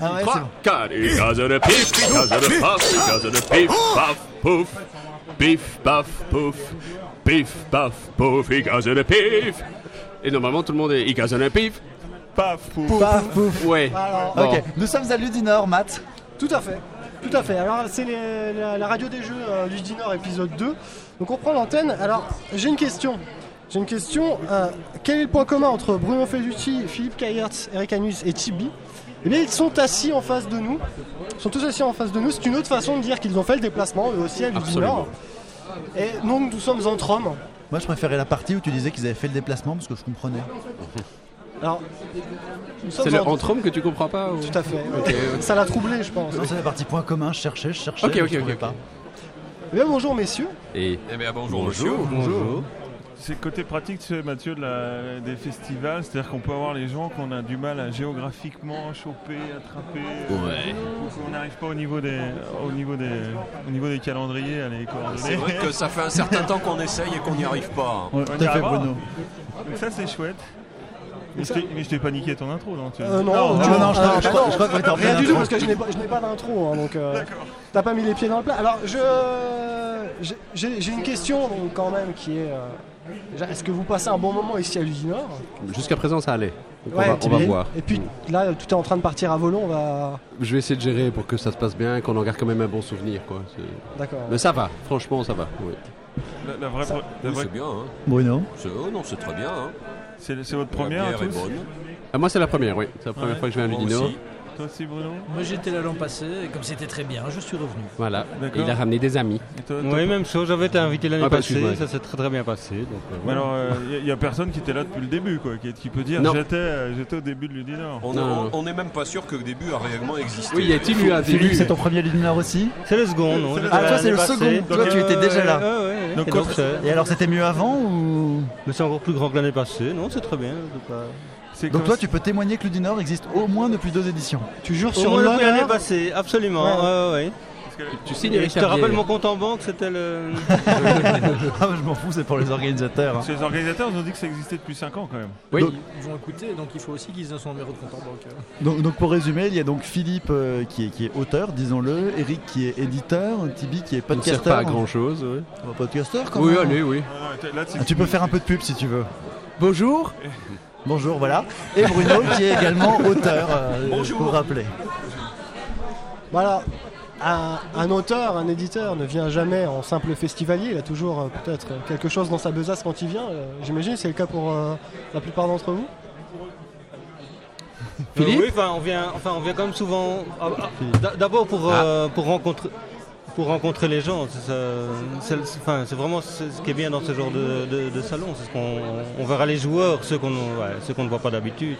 Ah ouais. Car it a pif, he does it a puff, he does it a pif, puff, poof. Pif, paf, pouf. Pif, paf, pouf, he does it a pif. Et normalement, tout le monde est he does it a pif. Paf, pouf. Paf, pouf. Ouais. Alors, Bon. Ok, nous sommes à Ludinor, Matt. Tout à fait. Tout à fait. Alors, c'est la, la radio des jeux euh, du Dinor épisode 2. Donc, on prend l'antenne. Alors, j'ai une question. J'ai une question. Euh, quel est le point commun entre Bruno Fellucci, Philippe Kayertz, Eric Anus et Tibi? Eh bien, ils sont assis en face de nous. Ils sont tous assis en face de nous. C'est une autre façon de dire qu'ils ont fait le déplacement, eux aussi, à. Et donc, nous sommes entre hommes. Moi, je préférais la partie où tu disais qu'ils avaient fait le déplacement parce que je comprenais. Alors, C'est le entre hommes que tu comprends pas ou... Tout à fait. Ça l'a troublé, je pense. Non, c'est la partie point commun. Je cherchais, je cherchais. Ok, ok, je ok, pas. Eh bien, bonjour, messieurs. Et Eh bien bonjour, monsieur. bonjour. C'est le côté pratique, tu sais, Mathieu, de la- des festivals. C'est-à-dire qu'on peut avoir les gens qu'on a du mal à géographiquement choper, attraper. Ouais. On n'arrive pas au niveau, des, au, niveau des, au niveau des calendriers à les coordonner. C'est vrai que ça fait un certain temps qu'on essaye et qu'on n'y arrive pas. Ouais, On y à fait. Bruno. Donc ça, c'est chouette. Mais je t'ai- paniqué ton intro, non tu- Euh, non, Non, tu- non, non, je ah, crois- je crois non. je crois en Rien du tout parce que je n'ai pas, d'intro, hein, donc euh, t'as pas mis les pieds dans le plat. Alors je, j'ai- une question donc, quand même qui est, euh, est-ce que vous passez un bon moment ici à Ludinor Jusqu'à présent, ça allait. Donc, Ouais, on va, on va et- voir. Et puis là, tout est en train de partir à on va, Je vais essayer de gérer pour que ça se passe bien, qu'on en garde quand même un bon souvenir. Quoi. D'accord. Mais ça va, franchement, ça va. oui. La, la vraie, Ça- pro- la Oui, vraie- c'est bien. Hein. Bruno. C'est- oh non, c'est très bien. Hein. c'est c'est votre première à tous. Ah, moi, c'est la première, oui. C'est la première Ouais. fois que je viens à Ludino. Toi aussi, Bruno Moi j'étais là l'an passé et comme c'était très bien, je suis revenu. Voilà. Et il a ramené des amis. Et toi, toi- Oui, même chose. J'avais été invité l'année Ah, passée, ça s'est très très bien passé. Donc, euh, Mais alors, il n'y a, personne qui était là depuis le début, quoi, qui, qui peut dire Non. j'étais euh, j'étais au début de Ludinor. On n'est même pas sûr que le début a réellement existé. Oui, y a-t-il eu un Philippe, début c'est ton premier Ludinor aussi C'est le second, non Ah, là toi, c'est le second. Toi, tu étais déjà là. Donc, donc, c'est- Et alors, c'était mieux avant ou Mais c'est encore plus grand que l'année passée? Non, c'est très bien. Donc toi, tu peux témoigner que Ludinor existe au moins depuis deux éditions. Tu jures Au sur l'année l'honneur passée, absolument. Ouais. ouais, ouais. Tu signes je te rappelle mon compte en banque, c'était le. Ah, je m'en fous, c'est pour les organisateurs. hein. Parce que les organisateurs nous ont dit que ça existait depuis 5 ans quand même. Oui. Donc- Ils vont écouter, donc il faut aussi qu'ils aient son numéro de compte en banque. Donc, donc, pour résumer, il y a donc Philippe euh, qui, est, qui est auteur, disons-le, Eric qui est éditeur, Tibi qui est Ça ne sert podcasteur. pas à grand chose. Oui, Oh, Podcasteur quand oui même. allez, oui. Non, non, là, Ah, tu peux faire un peu de pub si tu veux. Bonjour. Bonjour, voilà. Et Bruno qui est également auteur, euh, Bonjour. pour rappeler. Voilà. Un, un auteur, un éditeur ne vient jamais en simple festivalier, il a toujours euh, peut-être quelque chose dans sa besace quand il vient. euh, J'imagine c'est le cas pour euh, la plupart d'entre vous? Philippe? Euh, Oui, enfin, on vient, enfin, on vient quand même souvent. ah, ah, d'a- D'abord pour, euh, pour rencontrer. Pour rencontrer les gens, c'est enfin, vraiment ce qui est bien dans ce genre de, de- de salon, c'est ce qu'on on verra les joueurs, ceux qu'on ouais, ceux qu'on ne voit pas d'habitude.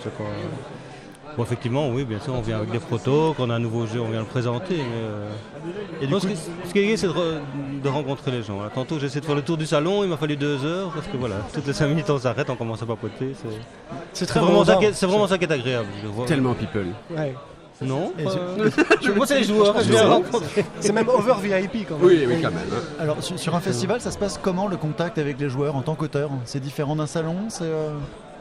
Bon, effectivement, oui, bien sûr, on vient avec des protos, quand on a un nouveau jeu, on vient le présenter. Mais, euh, Et du non, coup, ce, qui, ce qui est gai, c'est de, re- de rencontrer les gens. Là, tantôt, j'ai essayé de faire le tour du salon, il m'a fallu deux heures, parce que voilà, toutes les cinq minutes, on s'arrête, on commence à papoter. C'est C'est c'est très vraiment, ça qui est- c'est vraiment ça qui est agréable. je vois. Tellement people. Ouais. Non Et pas- Moi, c'est les joueurs. je. C'est même over VIP quand même. Oui, oui, quand même. hein. alors sur, sur un festival, ça se passe comment le contact avec les joueurs en tant qu'auteur? C'est différent d'un salon C'est euh,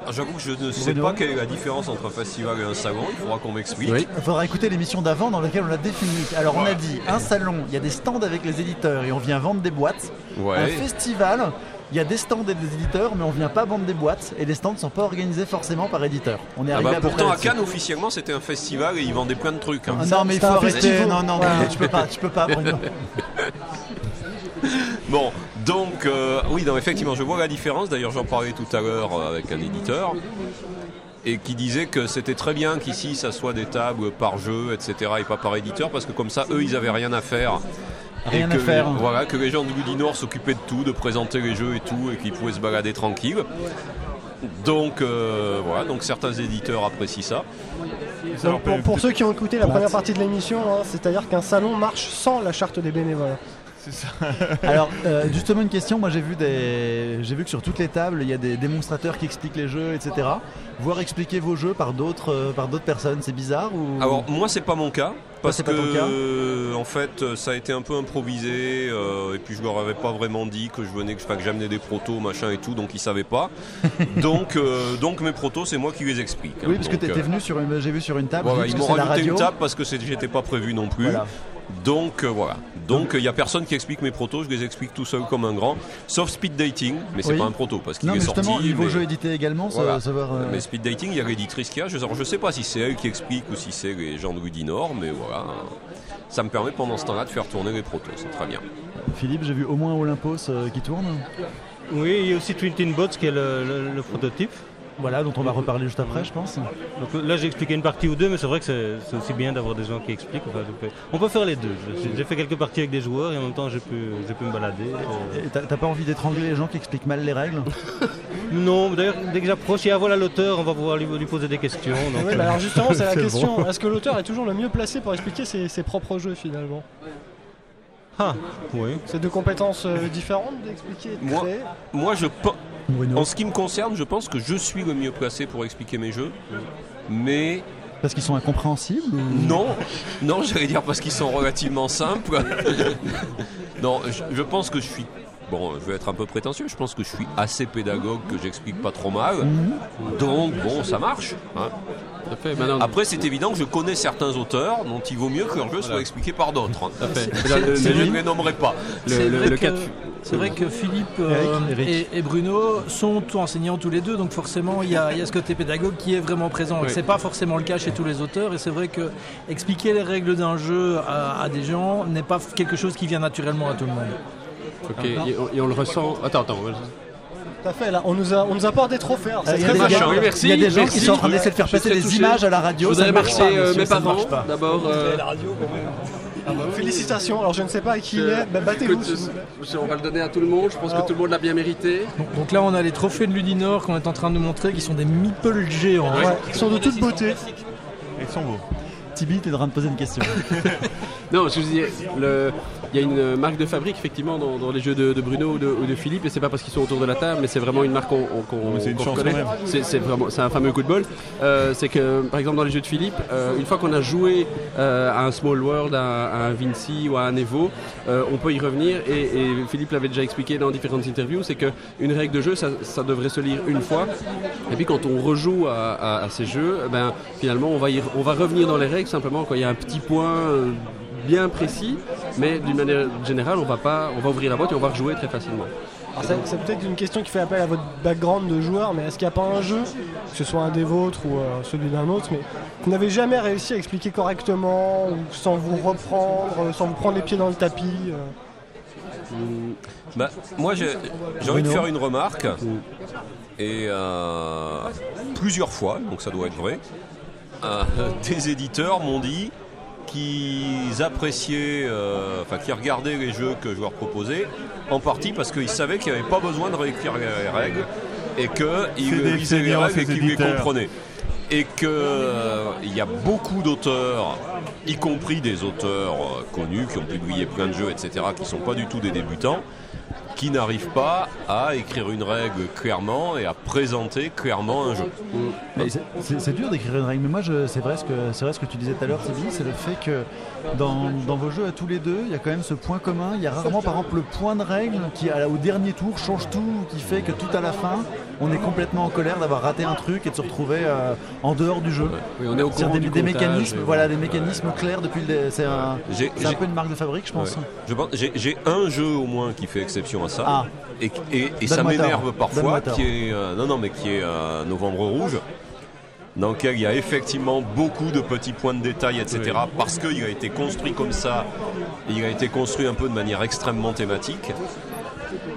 Ah, J'avoue que je ne sais Bruno pas quelle est la différence entre un festival et un salon. Il faudra qu'on m'explique. Oui. Il faudra écouter l'émission d'avant dans laquelle on l'a défini. Alors on a dit un salon, il y a des stands avec les éditeurs et on vient vendre des boîtes. Un festival, il y a des stands et des éditeurs, mais on vient pas vendre des boîtes et les stands ne sont pas organisés forcément par éditeur. On est Ah arrivé bah, à pourtant, à. Cannes, officiellement, c'était un festival et ils vendaient plein de trucs. hein. Ah non mais il faut festival. Non non, Ouais. Bruno, tu peux pas, tu peux pas Bruno. Bon, donc, euh, oui, non, effectivement, je vois la différence. D'ailleurs, j'en parlais tout à l'heure euh, avec un éditeur. Et qui disait que c'était très bien qu'ici, ça soit des tables par jeu, etc. et pas par éditeur, parce que comme ça, eux, ils avaient rien à faire. Rien et à que, faire. Voilà, que les gens du Ludinor s'occupaient de tout, de présenter les jeux et tout, et qu'ils pouvaient se balader tranquille. Donc, euh, voilà, donc certains éditeurs apprécient ça. Donc, pour, ceux qui ont écouté la première partie de l'émission, hein, c'est-à-dire qu'un salon marche sans la charte des bénévoles. C'est ça. Alors, euh, justement, une question. Moi, j'ai vu, des... j'ai vu que sur toutes les tables, il y a des démonstrateurs qui expliquent les jeux, etc. Voir expliquer vos jeux par d'autres, euh, par d'autres personnes, c'est bizarre ou... Alors moi c'est pas mon cas parce que pas ton cas? euh, en fait ça a été un peu improvisé euh, et puis je leur avais pas vraiment dit que je venais que, enfin, que j'amenais des protos machin et tout donc ils savaient pas donc euh, donc mes protos c'est moi qui les explique hein. Oui, parce que euh, venu sur une, j'ai vu sur une table. voilà, ils vu m'ont rajouté une table parce que c'est- j'étais pas prévu non plus Voilà. Donc euh, voilà donc il y a personne qui explique mes protos je les explique tout seul comme un grand sauf speed dating mais c'est Oui. pas un proto parce qu'il est mais sorti justement, niveau mais- jeu édité également, ça- Voilà. savoir. euh, Mais speed dating, il y a l'éditrice qui a. Je, alors, je sais pas si c'est elle qui explique ou si c'est les gens de Rudinor, mais voilà. Ça me permet pendant ce temps-là de faire tourner les protos, c'est très bien. Philippe, j'ai vu au moins Olympos euh, qui tourne. Oui, il y a aussi Twin Bots qui est le, le- le prototype. Voilà, dont on va reparler juste après, je pense. Donc là, j'ai expliqué une partie ou deux, mais c'est vrai que c'est aussi bien d'avoir des gens qui expliquent. Enfin, on peut faire les deux. J'ai- fait quelques parties avec des joueurs et en même temps, j'ai pu, j'ai pu me balader. euh. Et T'as pas envie d'étrangler les gens qui expliquent mal les règles Non, d'ailleurs, dès que j'approche, il y a voilà l'auteur, on va pouvoir lui, lui poser des questions. donc, Oui, euh, bah alors justement, c'est la question. Est-ce que l'auteur est toujours le mieux placé pour expliquer ses, ses propres jeux finalement? Ah, oui. C'est deux compétences euh, différentes d'expliquer et de Moi- créer Moi, je Bruno en ce qui me concerne, je pense que je suis le mieux placé pour expliquer mes jeux. Mais Parce qu'ils sont incompréhensibles ou- non, non, j'allais dire parce qu'ils sont relativement simples. non, je, je pense que je suis. Bon, je vais être un peu prétentieux. Je pense que je suis assez pédagogue, que j'explique pas trop mal. Donc, bon, ça marche. hein. Tout à fait. Maintenant, Après, c'est évident que je connais certains auteurs dont il vaut mieux que leur jeu soit expliqué par d'autres. hein. je ne les nommerai pas. le- C'est le- vrai le que- cas de- C'est vrai que Philippe euh, Eric, Eric. Et, et Bruno sont tout enseignants tous les deux, donc forcément il y, a, il y a ce côté pédagogue qui est vraiment présent. Oui. C'est pas forcément le cas chez tous les auteurs, et c'est vrai que expliquer les règles d'un jeu à, à des gens n'est pas quelque chose qui vient naturellement à tout le monde. Ok, et, on, et on le ressent. Attends, attends. Tout à fait, là, on nous, a, on nous apporte des trophées. alors C'est Il y a très des, Oui, merci, il y a des gens merci. qui sont en train d'essayer de faire Je passer des touché. images à la radio. Je ça ne marche remercier pas, euh, monsieur, mes ça ne parents. marche pas. D'abord, euh, Félicitations, alors je ne sais pas à qui il est, bah, battez-vous. écoute, s'il vous plaît. je- on va le donner à tout le monde. Je pense Alors- que tout le monde l'a bien mérité. Donc, donc là on a les trophées de Ludinor qu'on est en train de nous montrer, qui sont des meeples géants. Ouais, ils sont de toute beauté. Ils sont beaux. Tibi, t'es en train de poser une question. Non, je vous disais, il y a une marque de fabrique effectivement dans, dans les jeux de, de Bruno ou de, ou de Philippe, et c'est pas parce qu'ils sont autour de la table, mais c'est vraiment une marque qu'on chance reconnaît. quand même. C'est c'est vraiment, c'est un fameux coup de bol. Euh, c'est que par exemple dans les jeux de Philippe, euh, une fois qu'on a joué euh, à un Small World, à, à un Vinci ou à un Evo, euh, on peut y revenir. Et, et Philippe l'avait déjà expliqué dans différentes interviews, c'est que une règle de jeu, ça, ça devrait se lire une fois. Et puis quand on rejoue à, à- à ces jeux, eh ben finalement on va y- on va revenir dans les règles simplement quand il y a un petit point. euh, bien précis, mais d'une manière générale, on va pas, on va ouvrir la boîte et on va rejouer très facilement. Alors, c'est- peut-être une question qui fait appel à votre background de joueur, mais est-ce qu'il n'y a pas un jeu, que ce soit un des vôtres ou euh, celui d'un autre, mais vous n'avez jamais réussi à expliquer correctement, ou sans vous reprendre, euh, sans vous prendre les pieds dans le tapis euh Bah, moi, j'ai envie de faire une remarque. Et euh, plusieurs fois, donc ça doit être vrai, euh, des éditeurs m'ont dit qu'ils appréciaient, euh, enfin, qu'ils regardaient les jeux que je leur proposais, en partie parce qu'ils savaient qu'il n'y avait pas besoin de réécrire les règles et qu'ils lisaient les règles et qu'ils les comprenaient. Et qu'il y a beaucoup d'auteurs, y compris des auteurs euh, connus qui ont publié plein de jeux, etc., qui ne sont pas du tout des débutants, qui n'arrivent pas à écrire une règle clairement et à présenter clairement un jeu. Mais c'est- dur d'écrire une règle, mais moi je- c'est vrai, ce que- c'est vrai ce que tu disais tout à l'heure, Tibi, c'est le fait que dans, dans vos jeux à tous les deux, il y a quand même ce point commun. Il y a rarement par exemple le point de règle qui au dernier tour change tout, qui fait que tout à la fin, on est complètement en colère d'avoir raté un truc et de se retrouver euh, en dehors du jeu. Oui, on est au courant des, du des comptage, mécanismes, voilà, des mécanismes clairs depuis le. C'est un, un peu une marque de fabrique, je pense. Ouais. Je pense- J'ai un jeu au moins qui fait exception à ça. Ah. Et, et- et ça m'énerve parfois, qui est euh, non non mais qui est euh, Novembre Rouge, dans lequel il y a effectivement beaucoup de petits points de détail, etc. Parce qu'il a été construit comme ça, et il a été construit un peu de manière extrêmement thématique.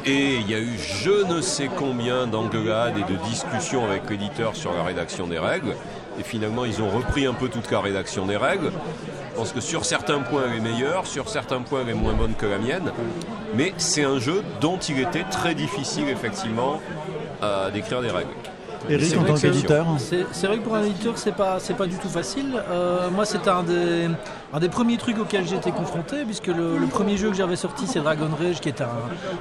Et il y a eu je ne sais combien d'engueulades et de discussions avec l'éditeur sur la rédaction des règles. Et finalement, ils ont repris un peu toute la rédaction des règles. Je pense que sur certains points, elle est meilleure, sur certains points, elle est moins bonne que la mienne. Mais c'est un jeu dont il était très difficile, effectivement, d'écrire des règles. Eric, C'est en vrai tant qu'éditeur C'est vrai que pour un éditeur, c'est pas, c'est pas du tout facile. Euh, moi, c'était un des, un des premiers trucs auxquels j'ai été confronté, puisque le, le premier jeu que j'avais sorti, c'est Dragon Rage, qui est un,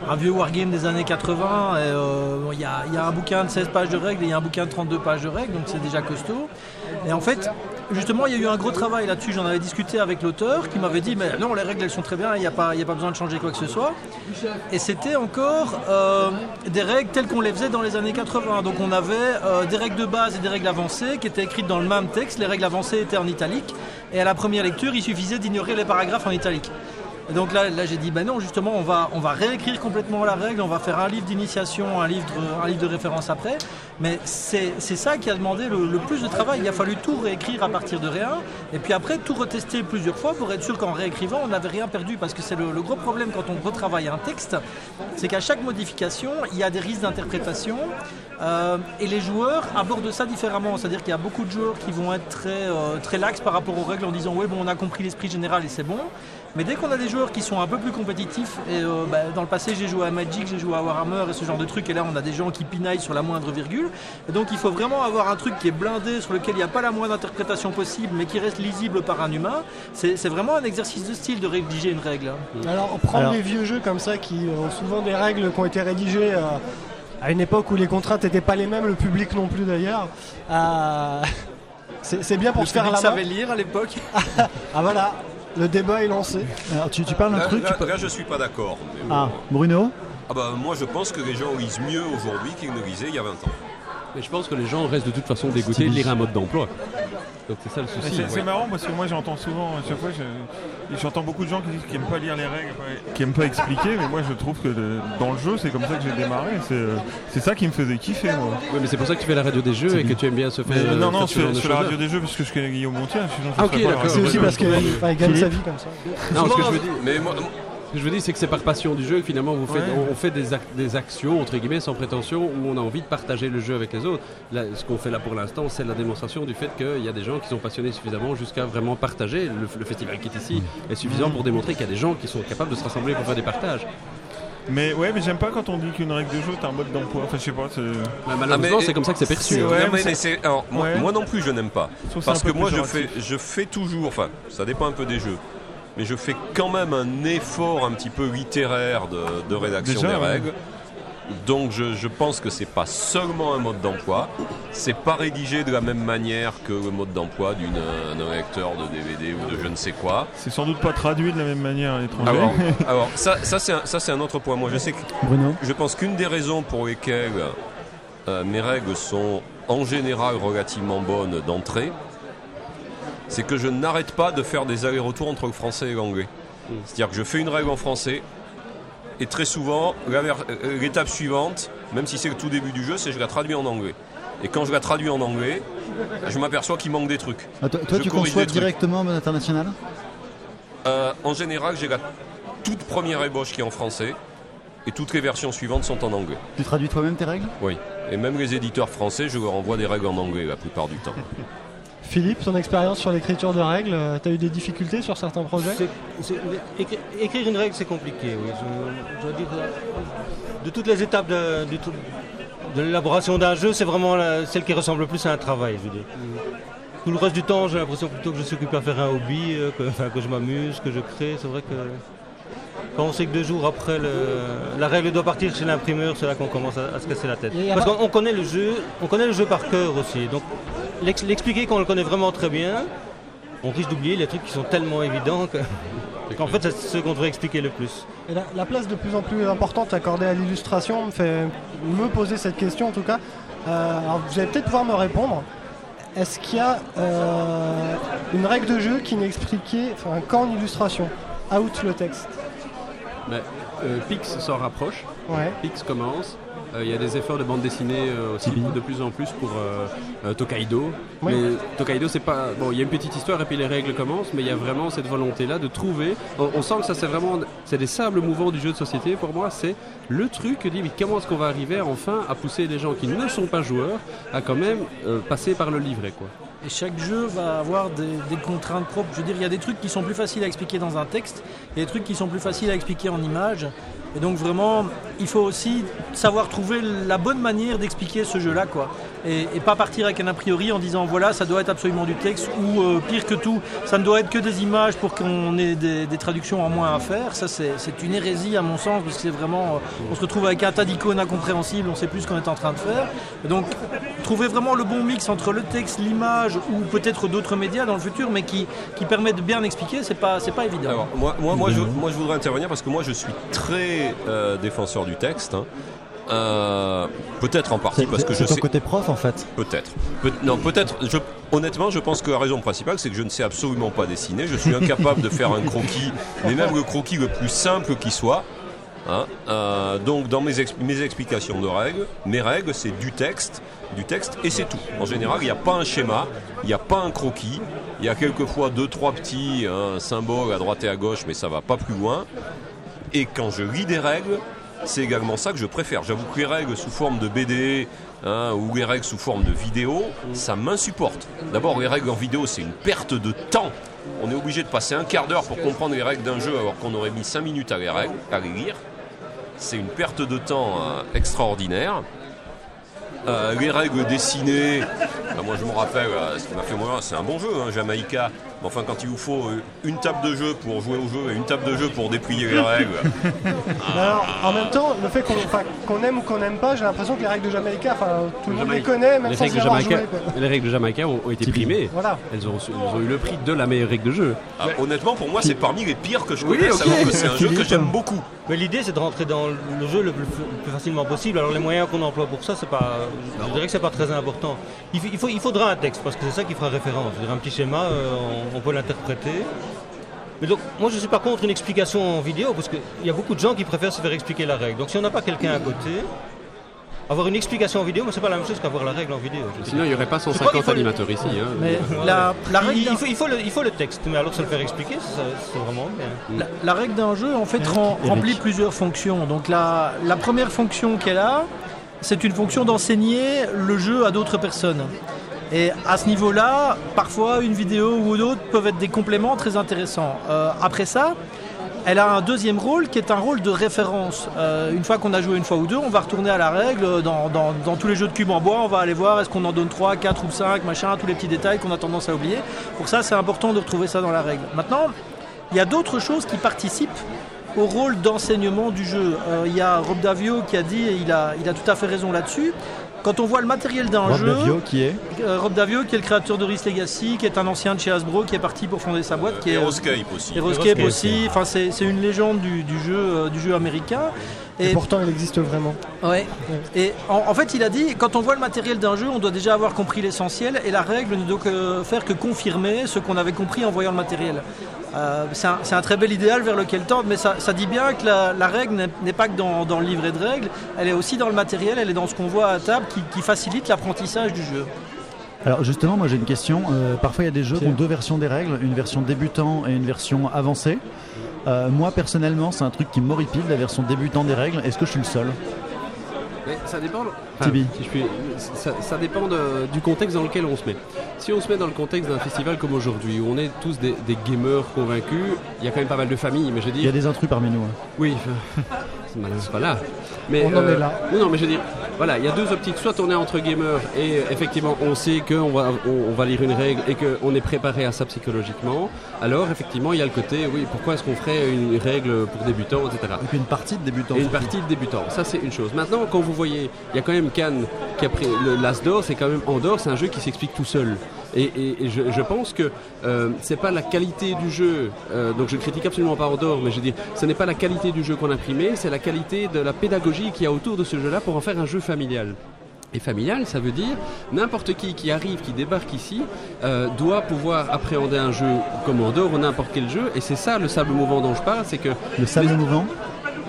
un vieux wargame des années 80. et, euh, Il y, a, y a un bouquin de 16 pages de règles et il y a un bouquin de 32 pages de règles, donc c'est déjà costaud. Et en fait, justement, il y a eu un gros travail là-dessus. J'en avais discuté avec l'auteur qui m'avait dit, mais non, les règles, elles sont très bien, il n'y a, pas- besoin de changer quoi que ce soit. Et c'était encore euh, des règles telles qu'on les faisait dans les années 80. Donc on avait euh, des règles de base et des règles avancées qui étaient écrites dans le même texte. Les règles avancées étaient en italique. Et à la première lecture, il suffisait d'ignorer les paragraphes en italique. Donc là, là j'ai dit, ben non, justement, on va, on va réécrire complètement la règle, on va faire un livre d'initiation, un livre, de référence après. Mais c'est ça qui a demandé le, plus de travail. Il a fallu tout réécrire à partir de rien, et puis après tout retester plusieurs fois pour être sûr qu'en réécrivant, on n'avait rien perdu. Parce que c'est le, gros problème quand on retravaille un texte, c'est qu'à chaque modification, il y a des risques d'interprétation. euh, et les joueurs abordent ça différemment. C'est-à-dire qu'il y a beaucoup de joueurs qui vont être très, euh, très lax par rapport aux règles en disant Ouais, bon, on a compris l'esprit général et c'est bon. Mais dès qu'on a des joueurs qui sont un peu plus compétitifs, et euh, bah, dans le passé j'ai joué à Magic, j'ai joué à Warhammer et ce genre de trucs, et là on a des gens qui pinaillent sur la moindre virgule. Et donc il faut vraiment avoir un truc qui est blindé, sur lequel il n'y a pas la moindre interprétation possible, mais qui reste lisible par un humain. C'est vraiment un exercice de style de rédiger une règle. hein. Alors, prendre Alors- les vieux jeux comme ça qui ont souvent des règles qui ont été rédigées euh, à une époque où les contraintes n'étaient pas les mêmes, le public non plus d'ailleurs. euh, c'est bien pour Le se faire la main. savait lire à l'époque. Ah voilà, le débat est lancé. Alors, tu, tu parles d'un Là, truc. là- tu peux- là, je suis pas d'accord. mais bon. Ah, Bruno Ah bah, moi, je pense que les gens lisent mieux aujourd'hui qu'ils ne lisaient il y a 20 ans. Mais je pense que les gens restent de toute façon dégoûtés de lire un mode d'emploi. Donc c'est ça le souci. C'est marrant parce que moi j'entends souvent, à chaque fois, je- j'entends beaucoup de gens qui disent qu'ils n'aiment pas lire les règles, qui n'aiment pas expliquer, mais moi je trouve que le- dans le jeu c'est comme ça que j'ai démarré, c'est euh, c'est ça qui me faisait kiffer moi. Oui, mais c'est pour ça que tu fais la radio des jeux et que tu aimes bien se faire. Mais euh, non, non, je fais, la radio des jeux parce que je connais Guillaume je Ah, ok, d'accord. C'est aussi parce qu'il gagne sa vie comme ça. Non, ce que je veux dire, Mais moi, que je veux dire, c'est que c'est par passion du jeu que finalement vous faites, Ouais. on, on fait des, ac- des actions entre guillemets sans prétention où on a envie de partager le jeu avec les autres. Là, ce qu'on fait là pour l'instant, c'est la démonstration du fait qu'il y a des gens qui sont passionnés suffisamment jusqu'à vraiment partager. Le, le festival qui est ici est suffisant pour démontrer qu'il y a des gens qui sont capables de se rassembler pour faire des partages. Mais ouais, mais j'aime pas quand on dit qu'une règle de jeu est un mode d'emploi. Enfin, je sais pas, c'est- Bah, malheureusement, mais- c'est comme ça que c'est perçu. C'est- hein. ouais, Non, mais mais c'est- c'est- alors, moi, Ouais. moi non plus je n'aime pas. Parce que moi je fais, je fais toujours, enfin ça dépend un peu des jeux, mais je fais quand même un effort un petit peu littéraire de, de rédaction Déjà, des règles. Donc je, je pense que c'est pas seulement un mode d'emploi, c'est pas rédigé de la même manière que le mode d'emploi d'une- d'un lecteur de DVD ou de je ne sais quoi. C'est sans doute pas traduit de la même manière à l'étranger. Alors, alors ça, ça c'est un, autre point. Moi je sais que Bruno je pense qu'une des raisons pour lesquelles euh, mes règles sont en général relativement bonnes d'entrée, c'est que je n'arrête pas de faire des allers-retours entre le français et l'anglais. C'est-à-dire que je fais une règle en français, et très souvent, euh, l'étape suivante, même si c'est le tout début du jeu, c'est que je la traduis en anglais. Et quand je la traduis en anglais, je m'aperçois qu'il manque des trucs. Ah, Toi, tu conçois directement en mode international Euh, en général, j'ai la toute première ébauche qui est en français, et toutes les versions suivantes sont en anglais. Tu traduis toi-même tes règles? Oui, et même les éditeurs français, je leur envoie des règles en anglais la plupart du temps. Philippe, ton expérience sur l'écriture de règles, euh, t'as eu des difficultés sur certains projets? Écrire une règle, c'est compliqué, oui. Je, je dois dire, euh, de toutes les étapes de, l'élaboration d'un jeu, c'est vraiment la- celle qui ressemble le plus à un travail, je veux dire. Tout le reste du temps, j'ai l'impression plutôt que je suis occupé à faire un hobby, euh, que, enfin, que je m'amuse, que je crée. C'est vrai que quand on sait que deux jours après, le- la règle doit partir chez l'imprimeur, c'est là qu'on commence à, à se casser la tête. Parce qu'on on connaît le jeu, on connaît le jeu par cœur aussi. Donc l'expliquer quand on le connaît vraiment très bien, on risque d'oublier les trucs qui sont tellement évidents que- qu'en fait c'est ce qu'on devrait expliquer le plus. Et la, la place de plus en plus importante accordée à l'illustration me fait me poser cette question en tout cas. Euh, alors vous allez peut-être pouvoir me répondre. Est-ce qu'il y a euh, une règle de jeu qui n'expliquait enfin, qu'en illustration Out le texte? Mais, euh, Pix s'en rapproche. Ouais. Pix commence. Euh, Il y a des efforts de bande dessinée euh, aussi de plus en plus pour euh, euh, Tokaido. Oui. Mais Tokaido, c'est pas. Bon, il y a une petite histoire et puis les règles commencent, mais il y a vraiment cette volonté-là de trouver. On, on sent que ça, c'est vraiment. C'est des sables mouvants du jeu de société. Pour moi, c'est le truc que dit mais comment est-ce qu'on va arriver enfin à pousser des gens qui ne sont pas joueurs à quand même euh, passer par le livret, quoi? Et chaque jeu va avoir des, des contraintes propres. Je veux dire, il y a des trucs qui sont plus faciles à expliquer dans un texte, et des trucs qui sont plus faciles à expliquer en images. Et donc vraiment, il faut aussi savoir trouver la bonne manière d'expliquer ce jeu-là, quoi. Et, et pas partir avec un a priori en disant voilà, ça doit être absolument du texte ou euh, pire que tout, ça ne doit être que des images pour qu'on ait des, des traductions en moins à faire. Ça, c'est une hérésie à mon sens parce que c'est vraiment, euh, on se retrouve avec un tas d'icônes incompréhensibles, on sait plus ce qu'on est en train de faire. Et donc, trouver vraiment le bon mix entre le texte, l'image ou peut-être d'autres médias dans le futur, mais qui, qui permet de bien expliquer, c'est pas, c'est pas évident. Alors, moi, moi, moi, je, moi, je voudrais intervenir parce que moi, je suis très euh, défenseur du texte. hein. Euh, peut-être en partie parce que je c'est ton sais. côté prof en fait. Peut-être. Peut- non, peut-être. Je, honnêtement, je pense que la raison principale, c'est que je ne sais absolument pas dessiner. Je suis incapable de faire un croquis, mais même le croquis le plus simple qui soit. hein. Euh, donc, dans mes, mes explications de règles, mes règles, c'est du texte, du texte, et c'est tout. En général, il n'y a pas un schéma, il n'y a pas un croquis. Il y a quelquefois deux, trois petits hein, symboles à droite et à gauche, mais ça va pas plus loin. Et quand je lis des règles, c'est également ça que je préfère. J'avoue que les règles sous forme de BD hein, ou les règles sous forme de vidéo, ça m'insupporte. D'abord, les règles en vidéo, c'est une perte de temps. On est obligé de passer un quart d'heure pour comprendre les règles d'un jeu alors qu'on aurait mis cinq minutes à les, lire. C'est une perte de temps euh, extraordinaire. Euh, les règles dessinées, bah, moi je me rappelle, euh, ce qui m'a fait moi, c'est un bon jeu, hein, Jamaïca. Mais enfin, quand il vous faut euh, une table de jeu pour jouer au jeu et une table de jeu pour déplier les règles, Alors, en même temps, le fait qu'on aime ou qu'on n'aime pas, j'ai l'impression que les règles de Jamaïca, enfin, tout le monde les connaît, même les sans règles, y de avoir Jamaïca, joué. les règles de Jamaïca ont, ont été primées. Voilà. Elles ont, reçu- elles ont eu le prix de la meilleure règle de jeu. ah, honnêtement, pour moi, c'est parmi les pires que je Oui, ok. alors que c'est un jeu que j'aime beaucoup. Mais l'idée, c'est de rentrer dans le jeu le plus, le plus facilement possible. Alors les moyens qu'on emploie pour ça, c'est pas, je dirais que c'est pas très important. Il, faut- il faut, il faudra un texte parce que c'est ça qui fera référence. Un petit schéma, euh, on, peut l'interpréter. Mais donc, moi, je suis pas contre une explication en vidéo parce qu'il y a beaucoup de gens qui préfèrent se faire expliquer la règle. Donc, si on n'a pas quelqu'un à côté, avoir une explication en vidéo, mais c'est pas la même chose qu'avoir la règle en vidéo. Sinon, il n'y aurait pas crois qu'il 150 faut le- animateurs ici. hein. Mais la, la Il, règle il d'un- faut, il faut le, il faut le texte, mais alors se le faire expliquer, c'est vraiment bien. La, la règle d'un jeu, en fait, rend- Eric. remplit plusieurs fonctions. Donc la, la première fonction qu'elle a, c'est une fonction d'enseigner le jeu à d'autres personnes. Et à ce niveau-là, parfois une vidéo ou d'autres peuvent être des compléments très intéressants. Euh, après ça, elle a un deuxième rôle qui est un rôle de référence. Euh, une fois qu'on a joué une fois ou deux, on va retourner à la règle. Dans, tous les jeux de cubes en bois, on va aller voir est-ce qu'on en donne 3, 4 ou 5, machin, tous les petits détails qu'on a tendance à oublier. Pour ça, c'est important de retrouver ça dans la règle. Maintenant, il y a d'autres choses qui participent au rôle d'enseignement du jeu. Euh, Il y a Rob Davio qui a dit, et il a tout à fait raison là-dessus, quand on voit le matériel d'un Rob jeu, Davio qui est. euh, Rob Davio qui est le créateur de Risk Legacy, qui est un ancien de chez Hasbro, qui est parti pour fonder sa boîte, qui est Heroescape aussi. Heroescape aussi. Enfin, c'est c'est une légende du, du jeu, euh, du jeu américain. Et pourtant, il existe vraiment. Ouais. Et en, en fait, il a dit, quand on voit le matériel d'un jeu, on doit déjà avoir compris l'essentiel, et la règle ne doit que faire que confirmer ce qu'on avait compris en voyant le matériel. Euh, c'est un, très bel idéal vers lequel tendre, mais ça, ça dit bien que la, la règle n'est- n'est pas que dans, dans le livret de règles, elle est aussi dans le matériel, elle est dans ce qu'on voit à table qui, qui facilite l'apprentissage du jeu. Alors justement, moi j'ai une question. Euh, parfois il y a des jeux qui ont deux versions des règles, une version débutant et une version avancée. Euh, moi personnellement, c'est un truc qui m'horripile, la version débutant des règles. Est-ce que je suis le seul Mais ça dépend. Si je puis- ça, ça dépend de- du contexte dans lequel on se met. Si on se met dans le contexte d'un festival comme aujourd'hui, où on est tous des, des gamers convaincus, il y a quand même pas mal de familles, mais je veux Il y a des intrus parmi nous. hein. Oui, c'est malin, c'est pas là. Mais, On en est là. Non, non, mais je veux dire, voilà, il y a deux optiques. Soit on est entre gamers et effectivement on sait qu'on va, on, on va lire une règle et qu'on est préparé à ça psychologiquement. Alors effectivement, il y a le côté, oui, pourquoi est-ce qu'on ferait une règle pour débutants, etc. Donc une partie de débutants. Et une partie de débutants, ça c'est une chose. Maintenant, quand vous voyez, il y a quand même Cannes qui a pris le l'As d'or, c'est quand même Andorre, c'est un jeu qui s'explique tout seul. Et, et- et je, je pense que euh, c'est pas la qualité du jeu, euh, donc je critique absolument pas Andorre, mais je dire, ce n'est pas la qualité du jeu qu'on a primé, c'est la qualité de la pédagogie qu'il y a autour de ce jeu-là pour en faire un jeu familial. Et familial, ça veut dire n'importe qui qui arrive, qui débarque ici, euh, doit pouvoir appréhender un jeu comme Andorre ou n'importe quel jeu. Et c'est ça le sable mouvant dont je parle, c'est que Le sable mouvant.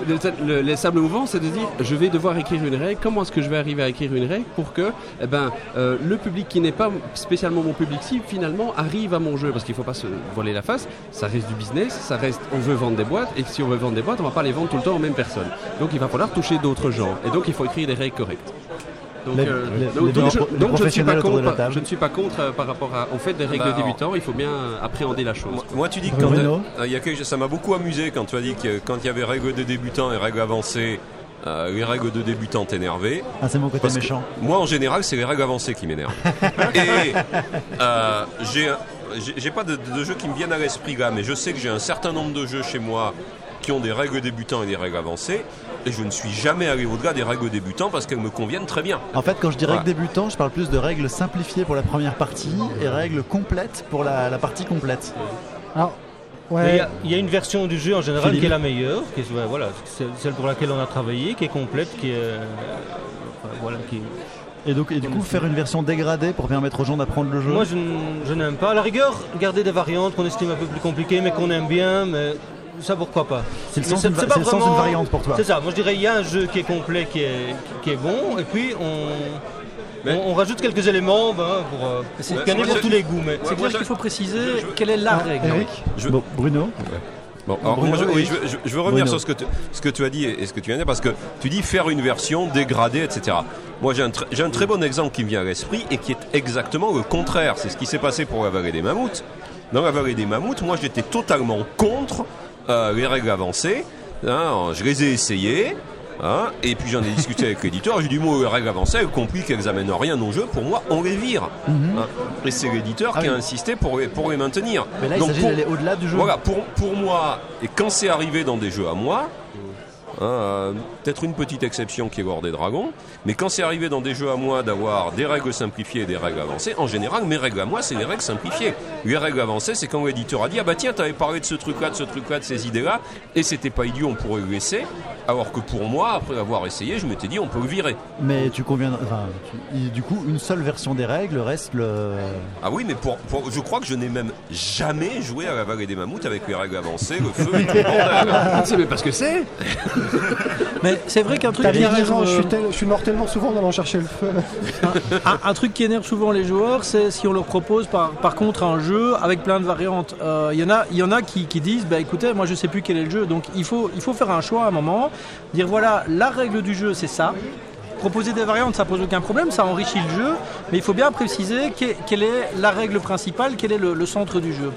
Le, le- les sables mouvants, c'est de dire je vais devoir écrire une règle. Comment est-ce que je vais arriver à écrire une règle pour que eh ben, euh, le public qui n'est pas spécialement mon public cible, finalement, arrive à mon jeu? Parce qu'il ne faut pas se voiler la face. Ça reste du business, ça reste on veut vendre des boîtes. Et si on veut vendre des boîtes, on ne va pas les vendre tout le temps aux mêmes personnes. Donc il va falloir toucher d'autres gens. Et donc il faut écrire des règles correctes. Donc, Les- euh, les- donc- les donc je, donc ne suis pas contre, la table. je ne suis pas contre euh, par rapport à. On fait des règles Bah, de débutants, il faut bien appréhender la chose. Moi, moi, tu dis que quand euh, il y a quelque- ça m'a beaucoup amusé quand tu as dit que quand il y avait règles de débutants et règles avancées, euh, les règles de débutantes énervées. Ah, c'est mon côté méchant. Moi, en général, c'est les règles avancées qui m'énervent. Et euh, j'ai pas de, de jeux qui me viennent à l'esprit là, mais je sais que j'ai un certain nombre de jeux chez moi qui ont des règles débutants et des règles avancées. Et je ne suis jamais allé au-delà des règles débutants parce qu'elles me conviennent très bien. En fait, quand je dis règles Ouais. débutant, je parle plus de règles simplifiées pour la première partie et règles complètes pour la, la partie complète. Alors, Il ouais. y, a- il y a une version du jeu en général Philippe. qui est la meilleure, qui est, ouais, voilà, celle pour laquelle on a travaillé, qui est complète, qui est, euh, enfin, voilà, qui. Et donc, et du coup, faire une version dégradée pour permettre aux gens d'apprendre le jeu. Moi, je n'aime pas. À la rigueur, garder des variantes qu'on estime un peu plus compliquées, mais qu'on aime bien, mais ça pourquoi pas. c'est le sens d'une va- vraiment- variante pour toi. C'est ça. Moi, je dirais il y a un jeu qui est complet, qui est, qui est bon, et puis on. Mais- on, on rajoute quelques éléments ben, pour, euh, C'est- pour gagner pour tous les goûts. Mais C'est clair je- qu'il faut préciser je- quelle est la Ah, règle. Eric Je- Bon, Bruno Bon, alors, Bruno, moi, je, oui, je, je- je veux revenir Bruno. sur ce que, tu, ce que tu as dit et ce que tu viens de dire parce que tu dis faire une version dégradée, etc. Moi, j'ai un, tr- j'ai un très bon exemple qui me vient à l'esprit et qui est exactement le contraire. C'est ce qui s'est passé pour la vallée des mammouths. Dans la vallée des mammouths, moi, j'étais totalement contre euh, les règles avancées. hein, je les ai essayées. hein, et puis j'en ai discuté avec l'éditeur, j'ai dit moi les règles avancées, elles compris qu'elles amènent rien au jeu, pour moi on les vire. hein. Et c'est l'éditeur Ah qui a insisté pour les, pour les maintenir. Mais là, il s'agit d'aller au-delà du jeu. voilà, pour, pour moi, et quand c'est arrivé dans des jeux à moi, hein, euh, peut-être une petite exception qui est War des Dragons, mais quand c'est arrivé dans des jeux à moi d'avoir des règles simplifiées et des règles avancées, en général, mes règles à moi, c'est les règles simplifiées. Les règles avancées, c'est quand l'éditeur a dit Ah bah tiens, t'avais parlé de ce truc-là, de ce truc-là, de ces idées-là, et c'était pas idiot, on pourrait le laisser. Alors que pour moi, après avoir essayé, je m'étais dit On peut le virer. Mais tu conviens. Enfin, tu- du coup, une seule version des règles reste le. Ah oui, mais pour, pour- je crois que je n'ai même jamais joué à la vallée des mammouths avec les règles avancées, le feu et tout le bordel. Ah, c'est mais parce que c'est. Mais c'est vrai qu'un truc T'as qui bien énerve, raison, je euh, suis, tel- je suis mort tellement souvent en allant chercher le feu. un, un truc qui énerve souvent les joueurs, c'est si on leur propose par, par contre un jeu avec plein de variantes. Euh, Il y en a, il y en a qui, qui disent, bah écoutez, moi je sais plus quel est le jeu, donc il faut, il faut faire un choix à un moment, dire voilà, la règle du jeu c'est ça. Proposer des variantes, ça pose aucun problème, ça enrichit le jeu, mais il faut bien préciser que- quelle est la règle principale, quel est le, le centre du jeu.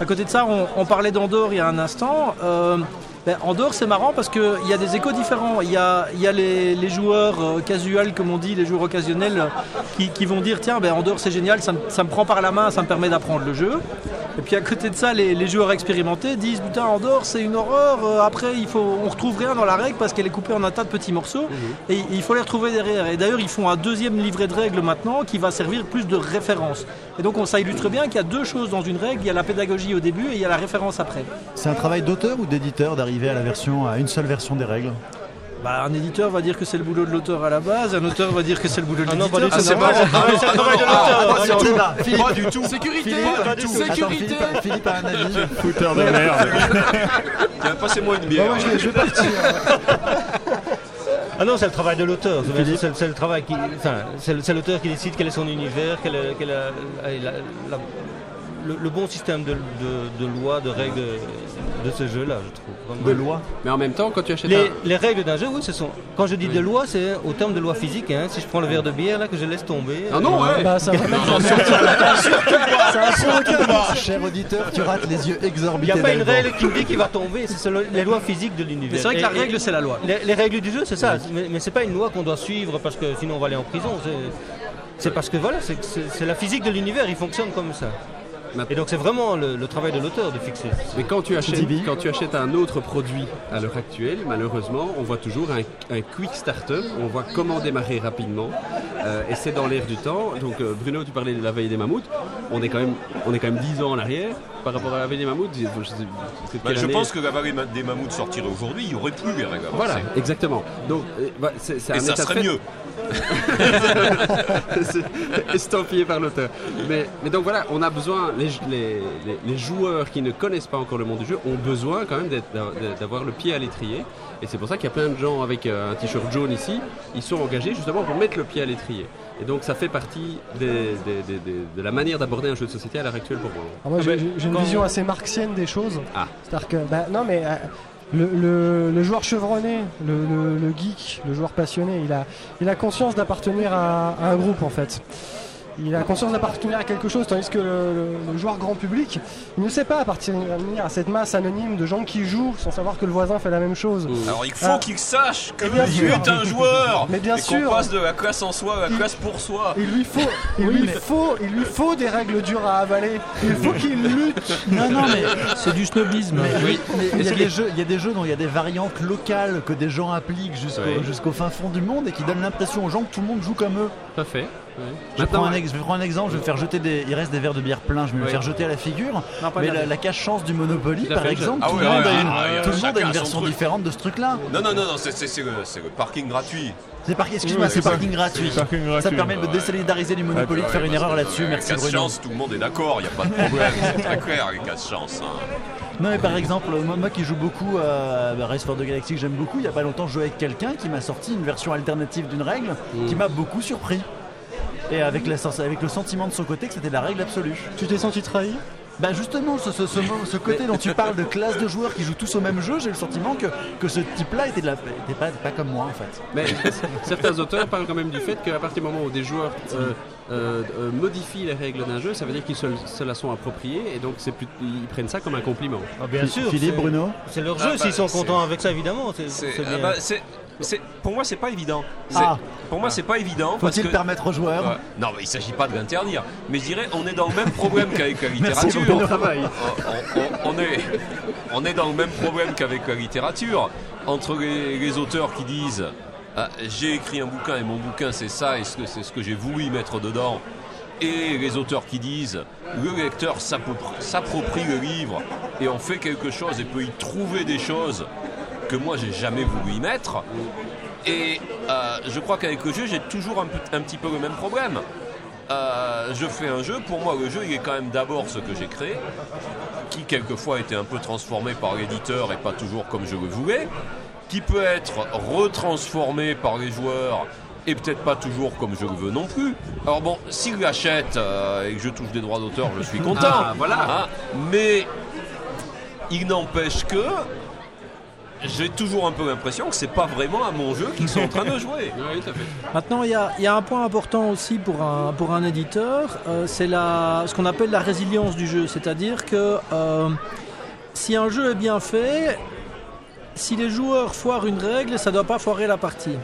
À côté de ça, on, on parlait d'Andorre il y a un instant. euh, ben, Andorre, c'est marrant parce qu'il y a des échos différents. Il y a, il y a les, les joueurs euh, casuals, comme on dit, les joueurs occasionnels, euh, qui, qui vont dire tiens, ben, Andorre, c'est génial, ça me, ça me prend par la main, ça me permet d'apprendre le jeu. Et puis à côté de ça, les, les joueurs expérimentés disent putain, Andorre, c'est une horreur. euh, après, il faut, on retrouve rien dans la règle parce qu'elle est coupée en un tas de petits morceaux. Et il faut les retrouver derrière. Et d'ailleurs, ils font un deuxième livret de règles maintenant qui va servir plus de référence. Et donc, on, ça illustre bien qu'il y a deux choses dans une règle il y a la pédagogie au début et il y a la référence après. C'est un travail d'auteur ou d'éditeur d'arriver à la version, à une seule version des règles Bah, un éditeur va dire que c'est le boulot de l'auteur à la base, un auteur va dire que c'est le boulot de Ah non, pas l'éditeur. du tout. c'est normal. marrant. Ah, mais c'est le travail de l'auteur. Pas du tout. Sécurité Philippe, pas du tout. Attends, Sécurité Philippe, Philippe a un avis. Fouteur de merde. Tiens, passez-moi une bière. je vais, je vais partir. Ah non, c'est le travail de l'auteur. C'est- le travail qui, enfin, c'est l'auteur qui décide quel est son univers, quel est, quel est la- la- le, le bon système de, de, de loi, de règles de ce jeu-là, je trouve. vraiment. De loi. Mais en même temps, quand tu achètes Les, un. les règles d'un jeu, oui, ce sont. Quand je dis de loi, c'est au terme de loi physique. hein. Si je prends le verre de bière là que je laisse tomber. Ah non, ouais Bah, ça va Cher auditeur, tu rates les yeux Il n'y exorbités. a pas une règle qui me dit qu'il va tomber. C'est les lois physiques de l'univers. Mais c'est vrai que la règle, c'est la loi. Les, les règles du jeu, c'est ça. Mais, mais c'est pas une loi qu'on doit suivre parce que sinon on va aller en prison. C'est- parce que voilà, c'est la physique de l'univers, il fonctionne comme ça. Et donc c'est vraiment le, le travail de l'auteur de fixer. Mais quand tu, achètes, quand tu achètes un autre produit à l'heure actuelle, malheureusement, on voit toujours un, un quick starter, on voit comment démarrer rapidement, euh, et c'est dans l'air du temps. Donc euh, Bruno, tu parlais de la veille des mammouths, on est quand même, on est quand même 10 ans en arrière par rapport à la veille des mammouths. Je, je sais- c'est Bah, je pense que la ma- des mammouths sortirait aujourd'hui, il n'y aurait plus les. Voilà, exactement. Donc euh, bah, c'est c'est un Et ça serait fait. mieux. C'est estampillé par l'auteur. Mais, mais donc voilà, on a besoin, les, les- les- les joueurs qui ne connaissent pas encore le monde du jeu ont besoin quand même d'avoir le pied à l'étrier. Et c'est pour ça qu'il y a plein de gens avec euh, un t-shirt jaune ici, ils sont engagés justement pour mettre le pied à l'étrier. Et donc ça fait partie des- des- des- des- de la manière d'aborder un jeu de société à l'heure actuelle pour moi. Alors moi, j'ai Ah, mais j'ai une vision assez marxienne des choses. Ah. C'est-à-dire que, bah, non, mais euh, le, joueur chevronné, le, geek, le joueur passionné, il a, il a conscience d'appartenir à un groupe en fait. Il a conscience d'appartenir à quelque chose, tandis que le, le- le joueur grand public, il ne sait pas appartenir à cette masse anonyme de gens qui jouent sans savoir que le voisin fait la même chose. Alors il faut Ah. qu'il sache que bien lui sûr. est un joueur Mais bien et sûr. qu'on passe de la classe en soi à la Il- classe pour soi. Il lui faut, il lui faut, il lui faut des règles dures à avaler. Il faut qu'il lutte. Non, non, mais C'est du snobisme. Mais il y, a des jeux, il y a des jeux dont il y a des variantes locales que des gens appliquent jusqu'au Oui. fin fond du monde et qui donnent l'impression aux gens que tout le monde joue comme eux. Tout à fait. Je, Maintenant, prends un ex- je prends un exemple, je vais me faire jeter des. Il reste des verres de bière pleins, je vais me Oui. faire jeter à la figure. Non, mais la la, la cache-chance du Monopoly, par exemple, Ah tout le monde a une, ah tout monde a version truc. différente de ce truc-là. Non, non, non, non, c'est le, le parking gratuit. C'est par... Excuse-moi, Oui, c'est parking gratuit. parking Ça permet de désolidariser du Monopoly, de faire une erreur là-dessus. euh, Merci Bruno. chance, tout le monde est d'accord, il n'y a pas de problème. c'est très clair, les casse chance. hein. Non mais par exemple, moi, moi qui joue beaucoup à bah, Race for the Galaxy que j'aime beaucoup, il y a pas longtemps je jouais avec quelqu'un qui m'a sorti une version alternative d'une règle qui m'a beaucoup surpris. Et avec, la sens- avec le sentiment de son côté que c'était la règle absolue. Tu t'es senti trahi? Bah justement, ce, ce- ce mo- ce côté dont tu parles de classe de joueurs qui jouent tous au même jeu, j'ai le sentiment que, que ce type-là était, de la- était pas, pas comme moi en fait. Mais certains auteurs parlent quand même du fait qu'à partir du moment où des joueurs euh, euh, euh, modifient les règles d'un jeu, ça veut dire qu'ils se, se la sont appropriées et donc c'est plus, ils prennent ça comme un compliment. Ah, bien sûr. Philippe, c'est- Bruno C'est leur Ah, jeu, bah, s'ils sont contents avec ça, évidemment. C'est ah bien. bah, pour moi, c'est pas évident. Ah. Pour moi, c'est pas évident. Faut-il que- permettre aux joueurs Ouais. Non, mais il s'agit pas de l'interdire. Mais je dirais, on est dans le même problème qu'avec la littérature. on, on- on est, on est dans le même problème qu'avec la littérature. Entre les, les auteurs qui disent Ah, j'ai écrit un bouquin et mon bouquin c'est ça et c'est ce que j'ai voulu y mettre dedans. Et les auteurs qui disent le lecteur s'approprie s'approprie le livre et en fait quelque chose et peut y trouver des choses que moi j'ai jamais voulu y mettre. Et euh, je crois qu'avec le jeu, j'ai toujours un, un petit peu le même problème. Euh, je fais un jeu, pour moi le jeu il est quand même d'abord ce que j'ai créé, qui quelquefois a été un peu transformé par l'éditeur et pas toujours comme je le voulais, qui peut être retransformé par les joueurs et peut-être pas toujours comme je le veux non plus. Alors bon, s'ils l'achètent euh, et que je touche des droits d'auteur, je suis content. Ah, voilà. Hein, mais il n'empêche que j'ai toujours un peu l'impression que c'est pas vraiment à mon jeu qu'ils sont en train de jouer. Oui, tout à fait. Maintenant, il y a, il y a un point important aussi pour un, pour un éditeur, euh, c'est la, ce qu'on appelle la résilience du jeu. C'est-à-dire que euh, si un jeu est bien fait, si les joueurs foirent une règle, ça ne doit pas foirer la partie.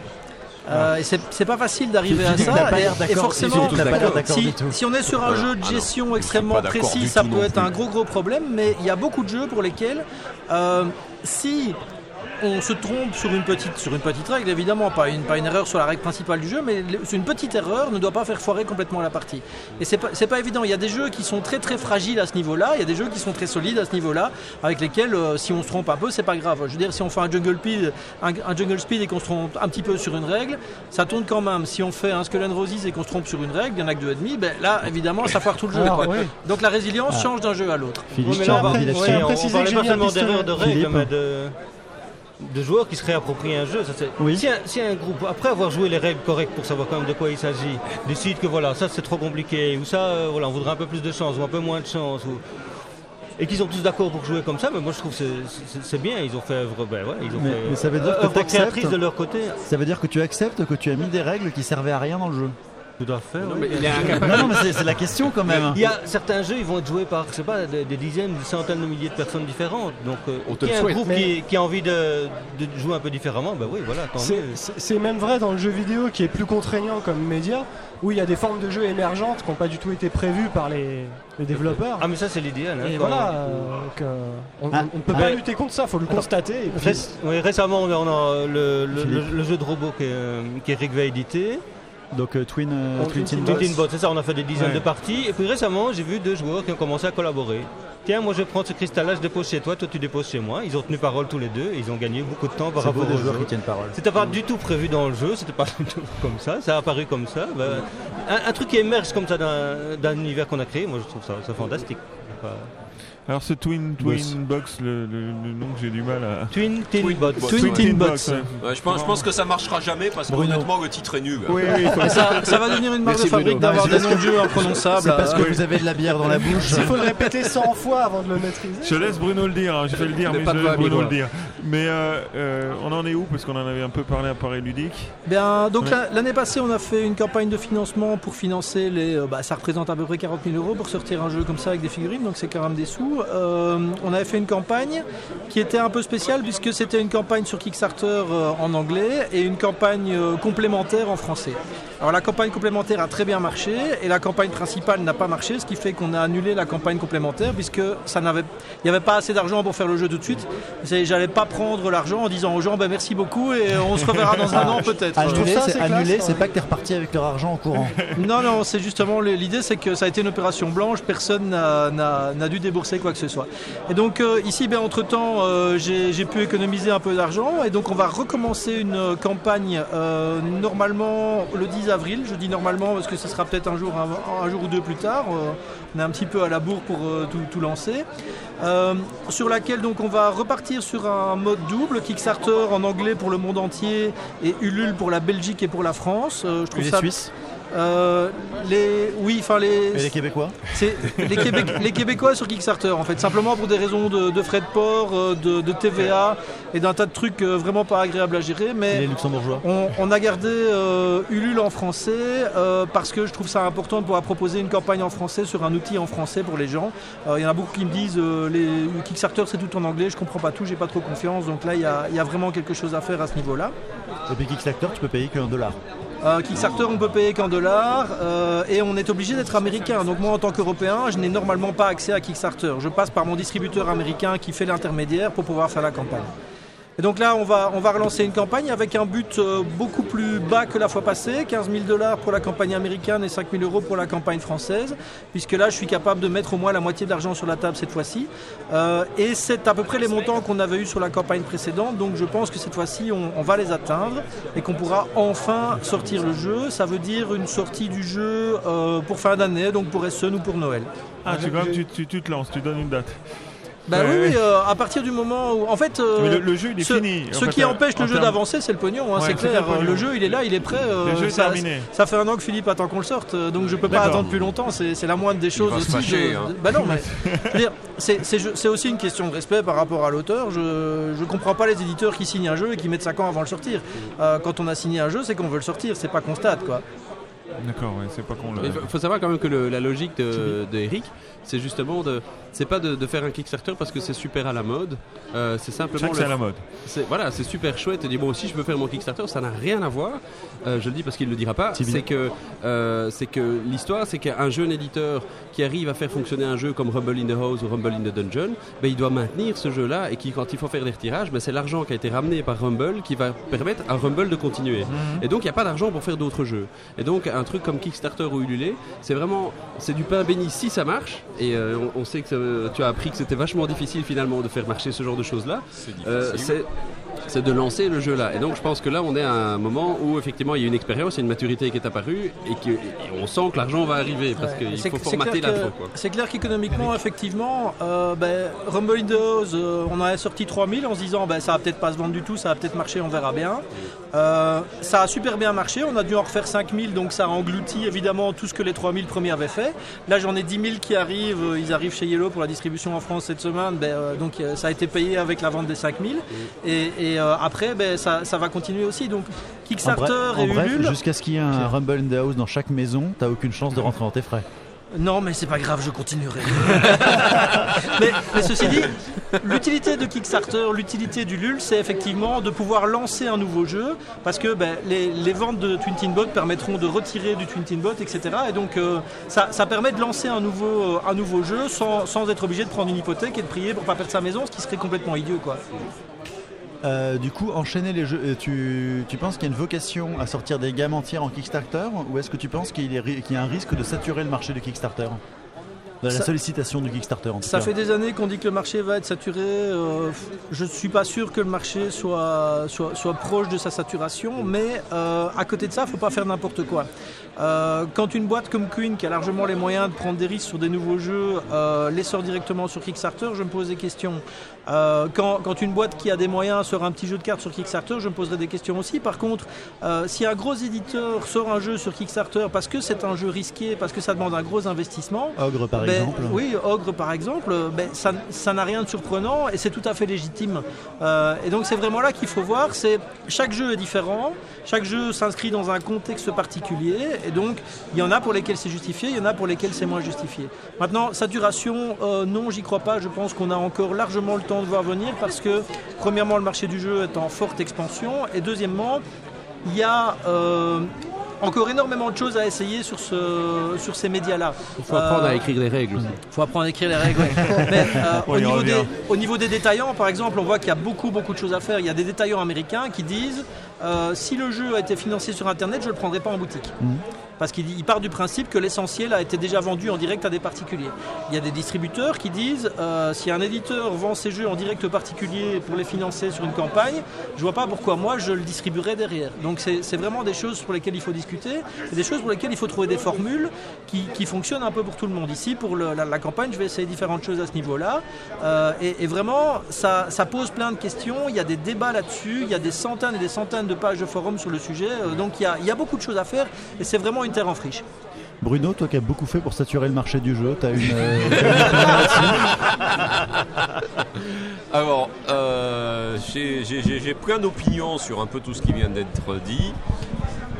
Euh, et c'est pas facile d'arriver à ça. et- forcément, Philippe n'a pas l'air d'accord si, si on est sur un jeu de Ah non, gestion extrêmement précis, ça peut être plus. un gros gros problème. Mais il y a beaucoup de jeux pour lesquels, euh, si on se trompe sur une petite, sur une petite règle, évidemment, pas une, pas une erreur sur la règle principale du jeu, mais une petite erreur ne doit pas faire foirer complètement la partie. Et c'est pas, pas évident. Il y a des jeux qui sont très très fragiles à ce niveau-là, il y a des jeux qui sont très solides à ce niveau-là, avec lesquels, euh, si on se trompe un peu, c'est pas grave. Je veux dire, si on fait un jungle speed, un, un jungle speed et qu'on se trompe un petit peu sur une règle, ça tourne quand même. Si on fait un Skull and Roses et qu'on se trompe sur une règle, il y en a que deux et demi, ben là, évidemment, ça foire tout le jeu. Quoi. oui. Donc la résilience change d'un jeu à l'autre. Philippe, Ouais, mais tu as là, on, va- ouais, parlait pas seulement mais de, de joueurs qui se réapproprient un jeu. Ça, Oui. si, un, si un groupe, après avoir joué les règles correctes pour savoir quand même de quoi il s'agit, décide que voilà, ça c'est trop compliqué, ou ça, euh, voilà, on voudrait un peu plus de chance, ou un peu moins de chance, ou- et qu'ils sont tous d'accord pour jouer comme ça, mais moi je trouve que c'est- bien, ils ont fait œuvre, ben, ouais, ils ont Mais- fait mais ça veut dire que œuvre t'acceptes créatrice de leur côté. Ça veut dire que tu acceptes que tu as mis des règles qui servaient à rien dans le jeu. Tout à fait. Non, oui, mais bien il est sûr. incapable. Non, non, mais c'est- la question quand même. Il y a certains jeux, ils vont être joués par, je sais pas, des, des dizaines, des centaines de milliers de personnes différentes. Donc, euh, On te qu'il y ait un groupe Mais- qui, qui a envie de, de jouer un peu différemment, ben oui, voilà, tant C'est- mieux. C'est c'est même vrai dans le jeu vidéo qui est plus contraignant comme média, où il y a des formes de jeu émergentes qui n'ont pas du tout été prévues par les, les développeurs. Ah, mais ça, c'est l'idéal. hein, voilà, euh, donc, euh, on, Ah, ne peut ah. pas lutter contre ça, faut le constater. Et puis- Ré- oui, récemment, on a, on a le, le- Philippe. le- le jeu de robot qui est, euh, qui est. Donc euh, Twin, euh, On- Twin Twin. Team Bot, c'est ça, on a fait des dizaines Ouais. de parties. Et puis récemment, j'ai vu deux joueurs qui ont commencé à collaborer. Tiens, moi je prends ce cristal-là, je dépose chez toi, toi tu déposes chez moi. Ils ont tenu parole tous les deux et ils ont gagné beaucoup de temps par rapport des au joueurs jeu. qui tiennent parole. C'était pas du tout prévu dans le jeu, c'était pas du tout comme ça, ça a apparu comme ça. Ben, un, un truc qui émerge comme ça d'un d'un univers qu'on a créé, moi je trouve ça, ça fantastique. Enfin, Alors ce Twin, Box. twin Box, le, le- le nom que j'ai du mal à... Twin Tin Bot. Twin Tin Box. ouais. Ouais, je, pense, je pense que ça marchera jamais parce que Bruno. honnêtement le titre est nul. Oui, oui, il faut- ça, ça va devenir une marque Merci, de fabrique Bruno. d'avoir des c'est noms de jeux imprononçables. C'est parce que vous avez de la bière dans la bouche. Il faut le répéter 100 fois avant de le maîtriser. Je laisse Bruno le dire, hein, je vais le dire, Mais mais, pas je de laisse voix, Bruno le dire. Mais euh, euh, on en est où? Parce qu'on en avait un peu parlé à Paris Ludique. Bien, donc Ouais. la- l'année passée, on a fait une campagne de financement pour financer les. euh, bah, ça représente à peu près 40 000 euros pour sortir un jeu comme ça avec des figurines, donc c'est quand même des sous. Euh, on avait fait une campagne qui était un peu spéciale puisque c'était une campagne sur Kickstarter euh, en anglais et une campagne euh, complémentaire en français. Alors la campagne complémentaire a très bien marché et la campagne principale n'a pas marché, ce qui fait qu'on a annulé la campagne complémentaire puisque ça n'avait, il n'y avait pas assez d'argent pour faire le jeu tout de suite. C'est- J'allais pas prendre l'argent en disant aux gens ben, merci beaucoup et on se reverra dans un an peut-être. Annuler, c'est quand c'est même. pas que t'es reparti avec leur argent en courant. Non, non, c'est justement l'idée, c'est que ça a été une opération blanche, personne n'a- n'a n'a dû débourser quoi que ce soit. Et donc euh, ici, ben, entre-temps, euh, j'ai pu économiser un peu d'argent et donc on va recommencer une euh, campagne euh, normalement le 10 avril. Je dis normalement parce que ce sera peut-être un jour, un, un jour ou deux plus tard. On est un petit peu à la bourre pour tout, tout lancer. Sur laquelle donc on va repartir sur un mode double, Kickstarter en anglais pour le monde entier et Ulule pour la Belgique et pour la France. Je trouve Et ça Suisses euh, les, oui, enfin les, et les Québécois c'est les, Québécois sur Kickstarter en fait, simplement pour des raisons de, de frais de port, euh, de, de TVA et d'un tas de trucs euh, vraiment pas agréables à gérer. et Mais les Luxembourgeois. on, on a gardé euh, Ulule en français euh, parce que je trouve ça important de pouvoir proposer une campagne en français sur un outil en français pour les gens. Il y en a beaucoup qui me disent les le Kickstarter c'est tout en anglais, je comprends pas tout, j'ai pas trop confiance. Donc là il y y a vraiment quelque chose à faire à ce niveau-là. Et puis Kickstarter, tu peux payer qu'un dollar. Euh, Kickstarter, on peut payer qu'en dollars euh, et on est obligé d'être américain. Donc moi, en tant qu'Européen, je n'ai normalement pas accès à Kickstarter. Je passe par mon distributeur américain qui fait l'intermédiaire pour pouvoir faire la campagne. Et donc là, on va, on va relancer une campagne avec un but euh, beaucoup plus bas que la fois passée, 15 000 dollars pour la campagne américaine et 5 000 euros pour la campagne française, puisque là, je suis capable de mettre au moins la moitié de l'argent sur la table cette fois-ci. Euh, et c'est à peu près les montants qu'on avait eu sur la campagne précédente, donc je pense que cette fois-ci, on, on va les atteindre et qu'on pourra enfin sortir le jeu. Ça veut dire une sortie du jeu euh, pour fin d'année, donc pour Essen ou pour Noël. Ah, tu- tu te lances, tu donnes une date. Bah Ouais, oui, ouais. euh, à partir du moment où. En fait. euh, Mais le, le jeu, il est ce, fini. Ce fait, qui euh, empêche le jeu d'avancer, c'est le pognon, hein, Ouais, c'est clair. le jeu, il est là, il est prêt. euh, Le jeu est ça, terminé. ça fait un an que Philippe attend qu'on le sorte, donc je peux pas attendre plus longtemps. C'est la moindre des choses va se aussi. fâcher, de- hein. de- bah non, mais je veux dire, c'est aussi une question de respect par rapport à l'auteur. Je je comprends pas les éditeurs qui signent un jeu et qui mettent 5 ans avant le sortir. Euh, quand on a signé un jeu, c'est qu'on veut le sortir, c'est pas qu'on constate quoi. D'accord, ouais, c'est pas con. le- Il faut- savoir quand même que le- la logique de, de Eric, c'est justement de, c'est pas de, de faire un Kickstarter parce que c'est super à la mode. Euh, c'est simplement Chaque, c'est à la mode. c'est voilà, c'est super chouette. Et dit moi aussi je peux faire mon Kickstarter, ça n'a rien à voir. Euh, je le dis parce qu'il ne le dira pas. C'est que euh, c'est que l'histoire, c'est qu'un jeune éditeur qui arrive à faire fonctionner un jeu comme Rumble in the House ou Rumble in the Dungeon, ben, il doit maintenir ce jeu-là et qui, quand il faut faire des retirages, ben, c'est l'argent qui a été ramené par Rumble qui va permettre à Rumble de continuer. Et donc il n'y a pas d'argent pour faire d'autres jeux. Et donc un truc comme Kickstarter ou Ulule, c'est vraiment c'est du pain béni si ça marche. Et euh, on, on sait que ça- tu as appris que c'était vachement difficile finalement de faire marcher ce genre de choses-là. C'est Euh, c'est c'est de lancer le jeu là. Et donc je pense que là on est à un moment où effectivement il y a une expérience, il y a une maturité qui est apparue et, que, et on sent que l'argent va arriver parce Ouais. qu'il faut formater quoi. C'est clair qu'économiquement, effectivement, euh, ben, Rumble in the House, euh, on en a sorti 3000 en se disant ben, ça va peut-être pas se vendre du tout, ça va peut-être marcher, on verra bien. Euh, ça a super bien marché, on a dû en refaire 5000, donc ça englouti évidemment tout ce que les 3000 premiers avaient fait. Là j'en ai 10 000 qui arrivent, euh, ils arrivent chez Yellow pour la distribution en France cette semaine, ben, euh, donc euh, ça a été payé avec la vente des 5000. Et, et, euh, après, ben, ça, ça va continuer aussi. Donc En Kickstarter bref, en et bref, Ulule. jusqu'à ce qu'il y ait un Rumble in the House dans chaque maison, t'as aucune chance de rentrer dans tes frais. Non, mais c'est pas grave, je continuerai. mais, mais ceci dit, l'utilité de Kickstarter, l'utilité du LUL, c'est effectivement de pouvoir lancer un nouveau jeu, parce que ben, les, les ventes de Twin Tin Bot permettront de retirer du Twin Tin Bot, etc. Et donc, euh, ça, ça permet de lancer un nouveau, euh, un nouveau jeu sans, sans être obligé de prendre une hypothèque et de prier pour pas perdre sa maison, ce qui serait complètement idiot, quoi. Euh, du coup, enchaîner les jeux, euh, tu, tu penses qu'il y a une vocation à sortir des gammes entières en Kickstarter ou est-ce que tu penses qu'il y a un risque de saturer le marché du Kickstarter? La Ça- sollicitation du Kickstarter en tout Ça cas. fait des années qu'on dit que le marché va être saturé. euh, je ne suis pas sûr que le marché soit, soit, soit proche de sa saturation, mais euh, à côté de ça, il ne faut pas faire n'importe quoi. Euh, quand une boîte comme Queen, qui a largement les moyens de prendre des risques sur des nouveaux jeux, les sort directement sur Kickstarter, je me pose des questions. Euh, quand, quand une boîte qui a des moyens sort un petit jeu de cartes sur Kickstarter, je me poserai des questions aussi. Par contre, euh, si un gros éditeur sort un jeu sur Kickstarter parce que c'est un jeu risqué, parce que ça demande un gros investissement, Ogre par ben, exemple. Oui, Ogre par exemple, ben, ça n'a rien de surprenant et c'est tout à fait légitime. Euh, et donc c'est vraiment là qu'il faut voir, c'est chaque jeu est différent, chaque jeu s'inscrit dans un contexte particulier et donc il y en a pour lesquels c'est justifié, il y en a pour lesquels c'est moins justifié. Maintenant, saturation, non, j'y crois pas, je pense qu'on a encore largement le temps de voir venir parce que premièrement le marché du jeu est en forte expansion et deuxièmement il y a euh, encore énormément de choses à essayer sur, ce, sur ces médias-là. Il faut apprendre Euh, à écrire les règles aussi. faut apprendre à écrire les règles. Mais, euh, au, niveau des, au niveau des détaillants, par exemple, on voit qu'il y a beaucoup, beaucoup de choses à faire. Il y a des détaillants américains qui disent euh, si le jeu a été financé sur Internet, je ne le prendrai pas en boutique. Parce qu'il il part du principe que l'essentiel a été déjà vendu en direct à des particuliers. Il y a des distributeurs qui disent euh, si un éditeur vend ses jeux en direct aux particuliers pour les financer sur une campagne, je vois pas pourquoi moi je le distribuerai derrière. Donc c'est vraiment des choses pour lesquelles il faut discuter, des choses pour lesquelles il faut trouver des formules qui, fonctionnent un peu pour tout le monde. Ici, pour la, campagne, je vais essayer différentes choses à ce niveau-là. Euh, et, vraiment, ça, ça pose plein de questions. Il y a des débats là-dessus. Il y a des centaines et des centaines de pages de forums sur le sujet. Euh, donc il y, a, il y a beaucoup de choses à faire. Et c'est vraiment une terre en friche. Bruno, toi qui as beaucoup fait pour saturer le marché du jeu, t'as une, euh, une Alors, euh, j'ai- j'ai j'ai- j'ai plein d'opinions sur un peu tout ce qui vient d'être dit.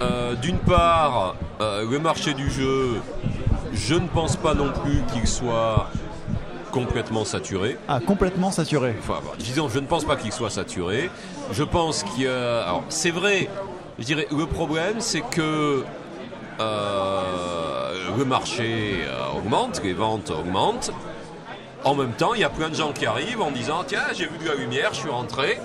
Euh, D'une part, euh, le marché du jeu, je ne pense pas non plus qu'il soit complètement saturé. Ah, complètement saturé. Enfin, bon, disons, je ne pense pas qu'il soit saturé. Je pense qu'il y a. Alors, c'est vrai, je dirais, le problème, c'est que euh, le marché euh, augmente, les ventes augmentent. En même temps, il y a plein de gens qui arrivent en disant Tiens, j'ai vu de la lumière, je suis rentré.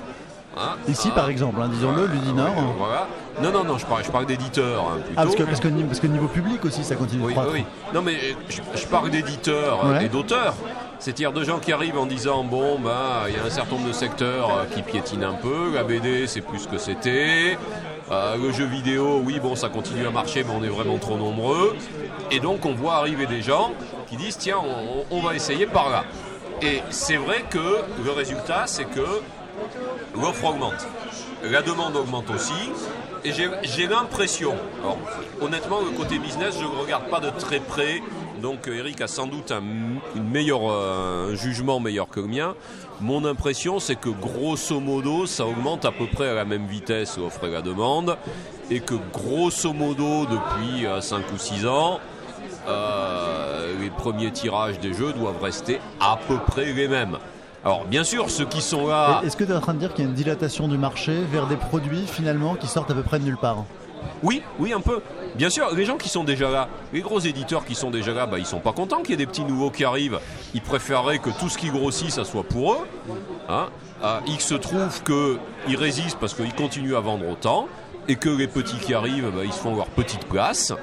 Hein, Ici, hein, par exemple, hein, disons-le, Ludinor. euh, voilà. Non, non, non, je parle, je parle d'éditeurs hein, plutôt. Ah, parce que, parce, que, ni- parce que niveau public aussi, ça continue de Oui, croître. oui. Non, mais euh, je, je parle d'éditeurs euh, Ouais. et d'auteurs. C'est-à-dire de gens qui arrivent en disant bon, ben, il y a un certain nombre de secteurs euh, qui piétinent un peu. La BD, c'est plus ce que c'était. Euh, le jeu vidéo, oui, bon, ça continue à marcher, mais on est vraiment trop nombreux. Et donc, on voit arriver des gens qui disent tiens, on, va essayer par là. Et c'est vrai que le résultat, c'est que l'offre augmente. La demande augmente aussi. Et j'ai- l'impression, honnêtement, le côté business, je ne regarde pas de très près. Donc Eric a sans doute un, une euh, un jugement meilleur que le mien. Mon impression, c'est que grosso modo, ça augmente à peu près à la même vitesse l'offre et la demande. Et que grosso modo, depuis 5 ou 6 ans, euh, les premiers tirages des jeux doivent rester à peu près les mêmes. Alors bien sûr, ceux qui sont là... Est-ce que tu es en train de dire qu'il y a une dilatation du marché vers des produits finalement qui sortent à peu près de nulle part? Oui, oui, un peu. Bien sûr, les gens qui sont déjà là, les gros éditeurs qui sont déjà là, bah, ils sont pas contents qu'il y ait des petits nouveaux qui arrivent. Ils préféreraient que tout ce qui grossit, ça soit pour eux. Hein. Ah, il se trouve qu'ils résistent parce qu'ils continuent à vendre autant et que les petits qui arrivent, bah, ils se font leur petite place.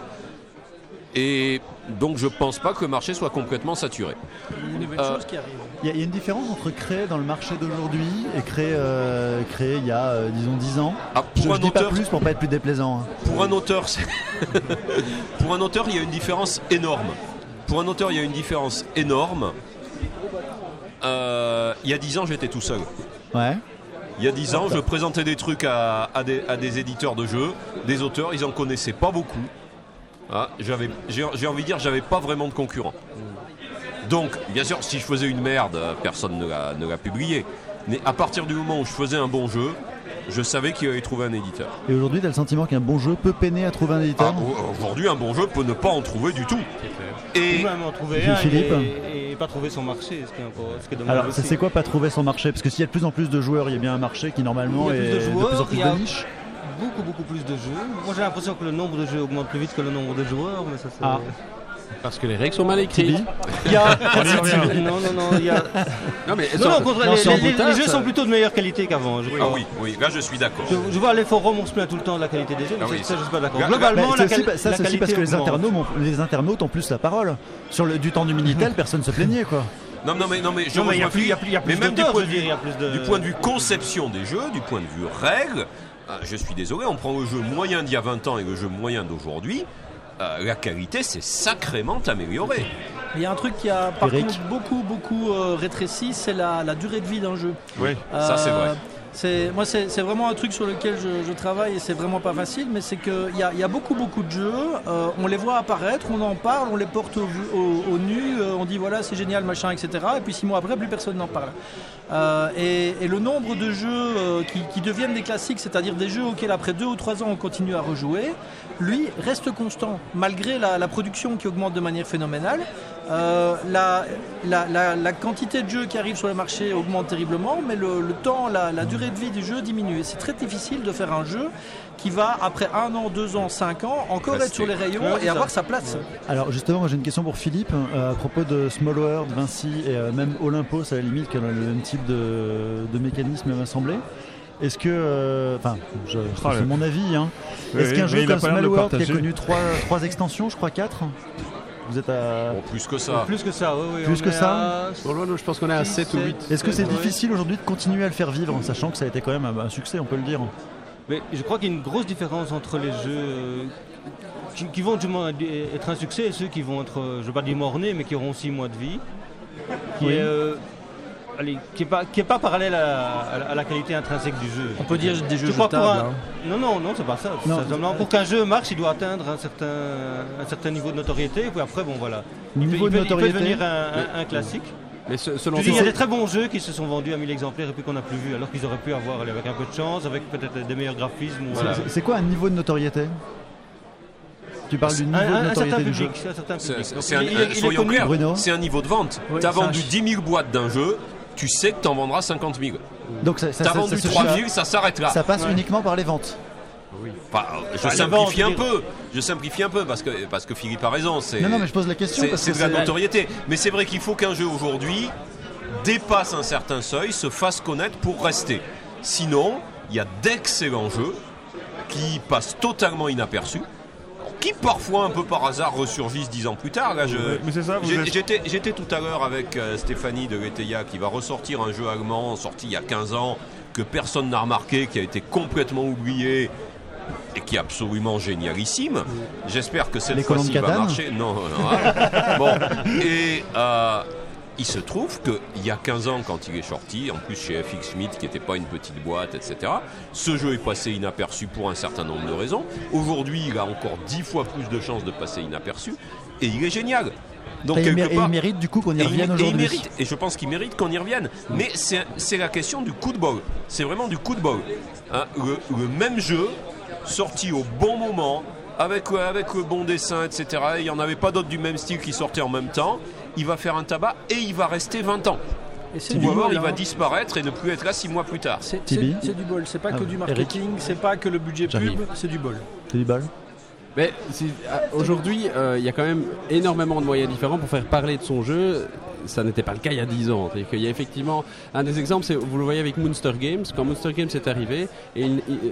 Et donc je pense pas que le marché soit complètement saturé. Il y a des nouvelles Euh, choses qui arrivent. Il y, a- il y a une différence entre créer dans le marché d'aujourd'hui et créer, euh, créer il y a, euh, disons, 10 ans. Ah, pour, je un dis pas auteur, plus pour pas être plus déplaisant. pour un auteur, c'est- pour un auteur, il y a une différence énorme. Pour un auteur, il y a une différence énorme. Euh, il y a 10 ans, j'étais tout seul. Ouais. Il y a 10 ans, je présentais des trucs à, à des, à des éditeurs de jeux, des auteurs, ils en connaissaient pas beaucoup. Ah, j'avais, j'ai envie de dire, j'avais pas vraiment de concurrents. Donc, bien sûr, si je faisais une merde, euh, personne ne l'a, ne l'a publié. Mais à partir du moment où je faisais un bon jeu, je savais qu'il allait trouver un éditeur. Et aujourd'hui, tu as le sentiment qu'un bon jeu peut peiner à trouver un Ah, éditeur au- aujourd'hui, un bon jeu peut ne pas en trouver du tout. Ou Et même en trouver Philippe un Philippe. et, et pas trouver son marché, ce qui est, encore, ce qui est dommage Alors, aussi. c'est quoi pas trouver son marché? Parce que s'il y a de plus en plus de joueurs, il y a bien un marché qui normalement Il y a plus est de de joueurs, plus en plus il y a- de niche. Beaucoup, beaucoup plus de jeux. Moi j'ai l'impression que le nombre de jeux augmente plus vite que le nombre de joueurs, mais ça c'est... Ah. Parce que les règles sont mal écrites. Il y a... Non, non, non, il y a... Non, mais Non, non, au contraire, non, les, jeux sont plutôt de meilleure qualité qu'avant, je Ah crois. oui, oui, là je suis d'accord. Je, je vois les forums, on se plaint tout le temps de la qualité des jeux, mais Ah oui, ça, ça, je suis pas d'accord. Globalement, la, aussi ça, c'est aussi parce que les internautes, ont, les internautes ont plus la parole. Sur le, du temps du Minitel, personne se plaignait quoi. Non, non, mais, non, mais je Non, mais il y a plus, il y a Philippe. plus, il y a plus Mais même du point de dire, plus de... Du point de vue conception des jeux, du point de vue règles, euh, je suis désolé, on prend le jeu moyen d'il y a 20 ans et le jeu moyen d'aujourd'hui, euh, la qualité s'est sacrément améliorée. Il y a un truc qui a par Eric. contre beaucoup beaucoup euh, rétréci, c'est la, la durée de vie d'un jeu. Oui. Ça, c'est vrai. Moi, c'est vraiment un truc sur lequel je, travaille et c'est vraiment pas facile, mais c'est qu'il y a, beaucoup, beaucoup de jeux. euh, on les voit apparaître, on en parle, on les porte au, nu, euh, on dit voilà, c'est génial, machin, etc. Et puis six mois après, plus personne n'en parle. Euh, et, le nombre de jeux qui, deviennent des classiques, c'est-à-dire des jeux auxquels après deux ou trois ans on continue à rejouer, lui reste constant, malgré la production qui augmente de manière phénoménale. Euh, la, la, la- la quantité de jeux qui arrivent sur le marché augmente terriblement, mais le, le temps, la, la durée de vie du jeu diminue. Et c'est très difficile de faire un jeu qui va, après un an, deux ans, cinq ans, encore Rester. être sur les rayons Ouais, et avoir ça. sa place. Alors justement, moi j'ai une question pour Philippe euh, à propos de Small World, Vinci et euh, même Olympos à la limite qui a le même type de, de mécanisme m'a semblé. Est-ce que, enfin, Ah, c'est le- mon avis, hein. Oui, Est-ce qu'un jeu comme Small World qui a connu trois, trois extensions, je crois quatre, vous êtes à. Bon, plus que ça. Plus que ça, oui, oui. Plus on que est ça à- Bon, là, je pense qu'on est à Six, 7 ou sept. 8. Est-ce que c'est Ouais. difficile aujourd'hui de continuer à le faire vivre, sachant que ça a été quand même un, succès, on peut le dire. Mais je crois qu'il y a une grosse différence entre les jeux euh, qui, qui vont du moins être un succès et ceux qui vont être, euh, je ne veux pas dire mornés, mais qui auront six mois de vie. Qui Oui. est, euh, allez, qui est pas, qui est pas parallèle à, à- à la qualité intrinsèque du jeu. On peut dire des jeux Je jetables. un- hein. Non, non, non, c'est pas ça. Non. Simplement, pour qu'un jeu marche, il doit atteindre un certain, un certain niveau de notoriété. Et puis après, bon voilà. Il Niveau peut, de il peut- il peut notoriété. devenir un, un- un classique. Mais ce- selon dis, il y a des très bons jeux qui se sont vendus à 1000 exemplaires et puis qu'on n'a plus vu, alors qu'ils auraient pu avoir allez, avec un peu de chance, avec peut-être des meilleurs graphismes. C'est- C'est quoi un niveau de notoriété? Tu parles du niveau un- de notoriété du public. un certain C'est- public. c'est- Donc, c'est un- il est- il est soyons connu. clairs, Bruno? c'est un niveau de vente. Oui, c'est un vendu chi- 10 000 boîtes d'un jeu, tu sais que t'en vendras 50 000. Donc ça, ça, T'as ça- vendu ça se 3 fait- 000, ça s'arrête là. Ça passe Ouais. uniquement par les ventes. Enfin, je Enfin, les simplifie un ventes, peu. Je simplifie un peu parce que, parce que Philippe a raison. c'est- Non, non, mais je pose la question C'est parce c'est que de la c'est- notoriété. Mais c'est vrai qu'il faut qu'un jeu aujourd'hui dépasse un certain seuil, se fasse connaître pour rester. Sinon, il y a d'excellents jeux qui passent totalement inaperçus, qui parfois un peu par hasard ressurgissent dix ans plus tard. Là, je, Mais c'est ça, êtes- J'étais j'étais tout à l'heure avec euh, Stéphanie de Leteia qui va ressortir un jeu allemand sorti il y a 15 ans que personne n'a remarqué, qui a été complètement oublié et qui est absolument génialissime. J'espère que cette fois-ci va marcher. Non, non, hein. bon. Et euh, il se trouve qu'il y a 15 ans, quand il est sorti, en plus chez FX Schmidt, qui n'était pas une petite boîte, etc., ce jeu est passé inaperçu pour un certain nombre de raisons. Aujourd'hui, il a encore 10 fois plus de chances de passer inaperçu et il est génial. Donc, Et il, et part, il mérite du coup qu'on y et revienne et aujourd'hui. mérite, et je pense qu'il mérite qu'on y revienne. Mais c'est la question du coup de bol. C'est vraiment du coup de bol. Hein, le, le même jeu, sorti au bon moment, avec, avec le bon dessin, etc. Il n'y en avait pas d'autres du même style qui sortaient en même temps. Il va faire un tabac et il va rester 20 ans. Et c'est Ou du alors bol, il va hein. disparaître et ne plus être là 6 mois plus tard. C'est Tibi c'est- c'est du bol, c'est pas Ah, que du Eric. marketing, c'est pas que le budget pub, c'est du bol. C'est du bal. Mais c'est- ah, aujourd'hui, euh, il y a quand même énormément de moyens différents pour faire parler de son jeu. Ça n'était pas le cas il y a 10 ans. C'est-à-dire qu'il y a effectivement un des exemples, c'est vous le voyez avec Monster Games. Quand Monster Games est arrivé,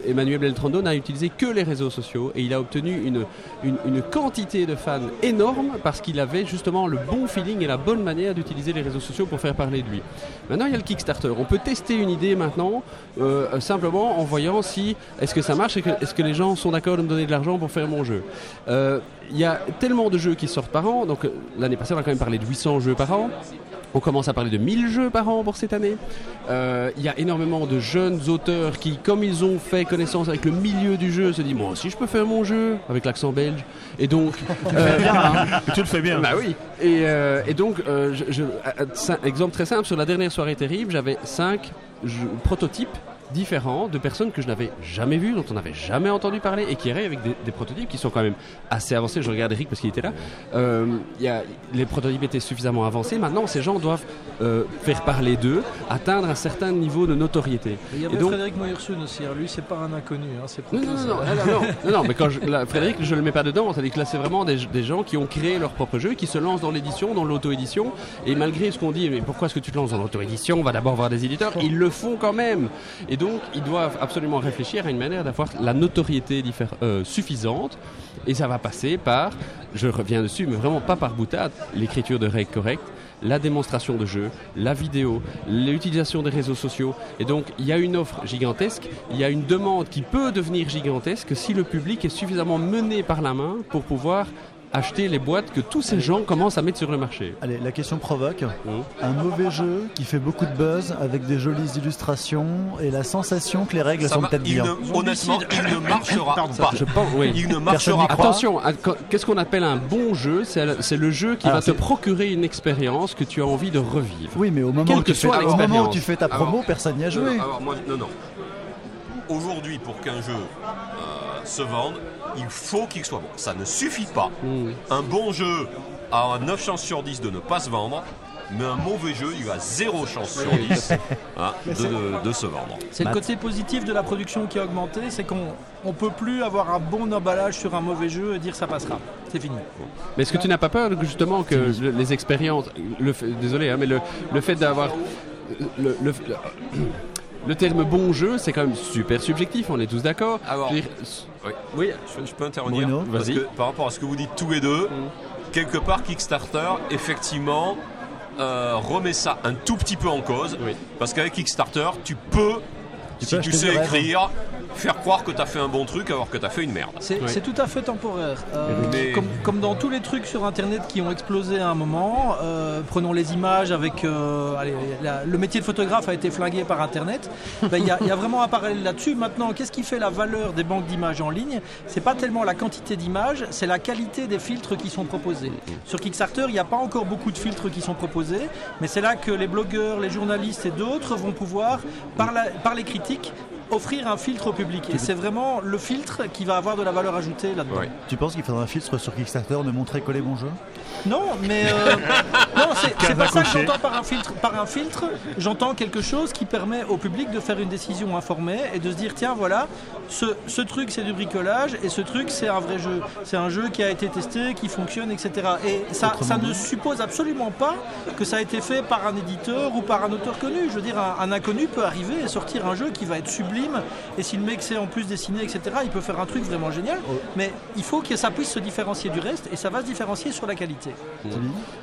Emmanuel Beltrando n'a utilisé que les réseaux sociaux et il a obtenu une, une, quantité de fans énorme parce qu'il avait justement le bon feeling et la bonne manière d'utiliser les réseaux sociaux pour faire parler de lui. Maintenant, il y a le Kickstarter. On peut tester une idée maintenant euh, simplement en voyant si est-ce que ça marche est-ce que les gens sont d'accord de me donner de l'argent pour faire mon jeu. Euh, Il y a tellement de jeux qui sortent par an. Donc euh, l'année passée, on a quand même parlé de 800 jeux par an. On commence à parler de 1000 jeux par an pour cette année. Euh, Il y a énormément de jeunes auteurs qui, comme ils ont fait connaissance avec le milieu du jeu, se disent moi aussi je peux faire mon jeu avec l'accent belge. Et donc, euh, Et tu le fais bien. bah oui. Et, euh, et donc, euh, je, je- exemple très simple, sur la dernière soirée terrible, j'avais cinq jeux- prototypes différents de personnes que je n'avais jamais vues, dont on n'avait jamais entendu parler et qui arrivent avec des, des prototypes qui sont quand même assez avancés. Je regarde Eric parce qu'il était là. Euh, il y a, les prototypes étaient suffisamment avancés. Maintenant, ces gens doivent euh, faire parler d'eux, atteindre un certain niveau de notoriété. Il y avait Et donc- Frédéric Moyersohn aussi, hein. lui c'est pas un inconnu, hein, c'est Non, non, non, non, non, non, non, non, mais quand je, là, Frédéric, je le mets pas dedans. C'est-à-dire que là, c'est vraiment des, des gens qui ont créé leur propre jeu, qui se lancent dans l'édition, dans l'auto-édition. Et malgré ce qu'on dit, mais pourquoi est-ce que tu te lances dans l'auto-édition? On va d'abord voir des éditeurs. Ils le font quand même. Et donc, ils doivent absolument réfléchir à une manière d'avoir la notoriété euh, suffisante. Et ça va passer par, je reviens dessus, mais vraiment pas par boutade, l'écriture de règles correctes la démonstration de jeu, la vidéo, l'utilisation des réseaux sociaux. Et donc, il y a une offre gigantesque, il y a une demande qui peut devenir gigantesque si le public est suffisamment mené par la main pour pouvoir acheter les boîtes que tous ces gens commencent à mettre sur le marché. Allez, la question provoque. Mmh. Un mauvais jeu qui fait beaucoup de buzz avec des jolies illustrations et la sensation que les règles Ça sont peut-être bien. ne- honnêtement, il ne marchera pas. Je pense, oui. Il ne Personne marchera n'y pas. croit. Attention, qu'est-ce qu'on appelle un bon jeu? C'est le- jeu qui Alors, va te procurer une expérience que tu as envie de revivre. Oui, mais au moment, où que tu, fais, soit au moment où l'expérience. tu fais ta promo, Alors, personne n'y a joué. non, alors moi, non, non. Aujourd'hui, pour qu'un jeu euh, se vende, il faut qu'il soit bon. Ça ne suffit pas. Mm. Un bon jeu a 9 chances sur 10 de ne pas se vendre, mais un mauvais jeu, il a 0 chance sur 10 hein, de, de- de se vendre. C'est le côté positif de la production qui a augmenté, c'est qu'on on peut plus avoir un bon emballage sur un mauvais jeu et dire ça passera. C'est fini. Mais est-ce que tu n'as pas peur justement que le- les expériences, le désolé, hein, mais le, le fait d'avoir le, le- le- le terme bon jeu, c'est quand même super subjectif, on est tous d'accord. Alors, oui. oui, Je, je peux intervenir Bruno, Parce vas-y. que par rapport à ce que vous dites tous les deux, quelque part Kickstarter, effectivement, euh, remet ça un tout petit peu en cause. Oui. Parce qu'avec Kickstarter, tu peux, Tu si peux tu sais écrire, faire croire que tu as fait un bon truc alors que tu as fait une merde. C'est tout à fait temporaire. Euh, Mais- comme, comme dans tous les trucs sur Internet qui ont explosé à un moment, euh, prenons les images avec... euh, allez, la- le métier de photographe a été flingué par Internet. Ben, Il y, a- il y a vraiment un parallèle là-dessus. Maintenant, qu'est-ce qui fait la valeur des banques d'images en ligne? C'est pas tellement la quantité d'images, c'est la qualité des filtres qui sont proposés. Sur Kickstarter, il n'y a pas encore beaucoup de filtres qui sont proposés, mais c'est là que les blogueurs, les journalistes et d'autres vont pouvoir, par, la- par les critiques, offrir un filtre au public. Et c'est vraiment le filtre qui va avoir de la valeur ajoutée là-dedans. Tu penses qu'il faudrait un filtre sur Kickstarter de montrer que les bons jeux? Non, mais euh, non, c'est c'est pas ça que j'entends par un filtre. Par un filtre, j'entends quelque chose qui permet au public de faire une décision informée et de se dire tiens voilà, ce, ce truc c'est du bricolage et ce truc c'est un vrai jeu. C'est un jeu qui a été testé, qui fonctionne, etc. Et ça, ça ne suppose absolument pas que ça a été fait par un éditeur ou par un auteur connu. Je veux dire, un, un inconnu peut arriver et sortir un jeu qui va être sublime. Et si le mec sait en plus dessiner, etc., il peut faire un truc vraiment génial. Mais il faut que ça puisse se différencier du reste et ça va se différencier sur la qualité.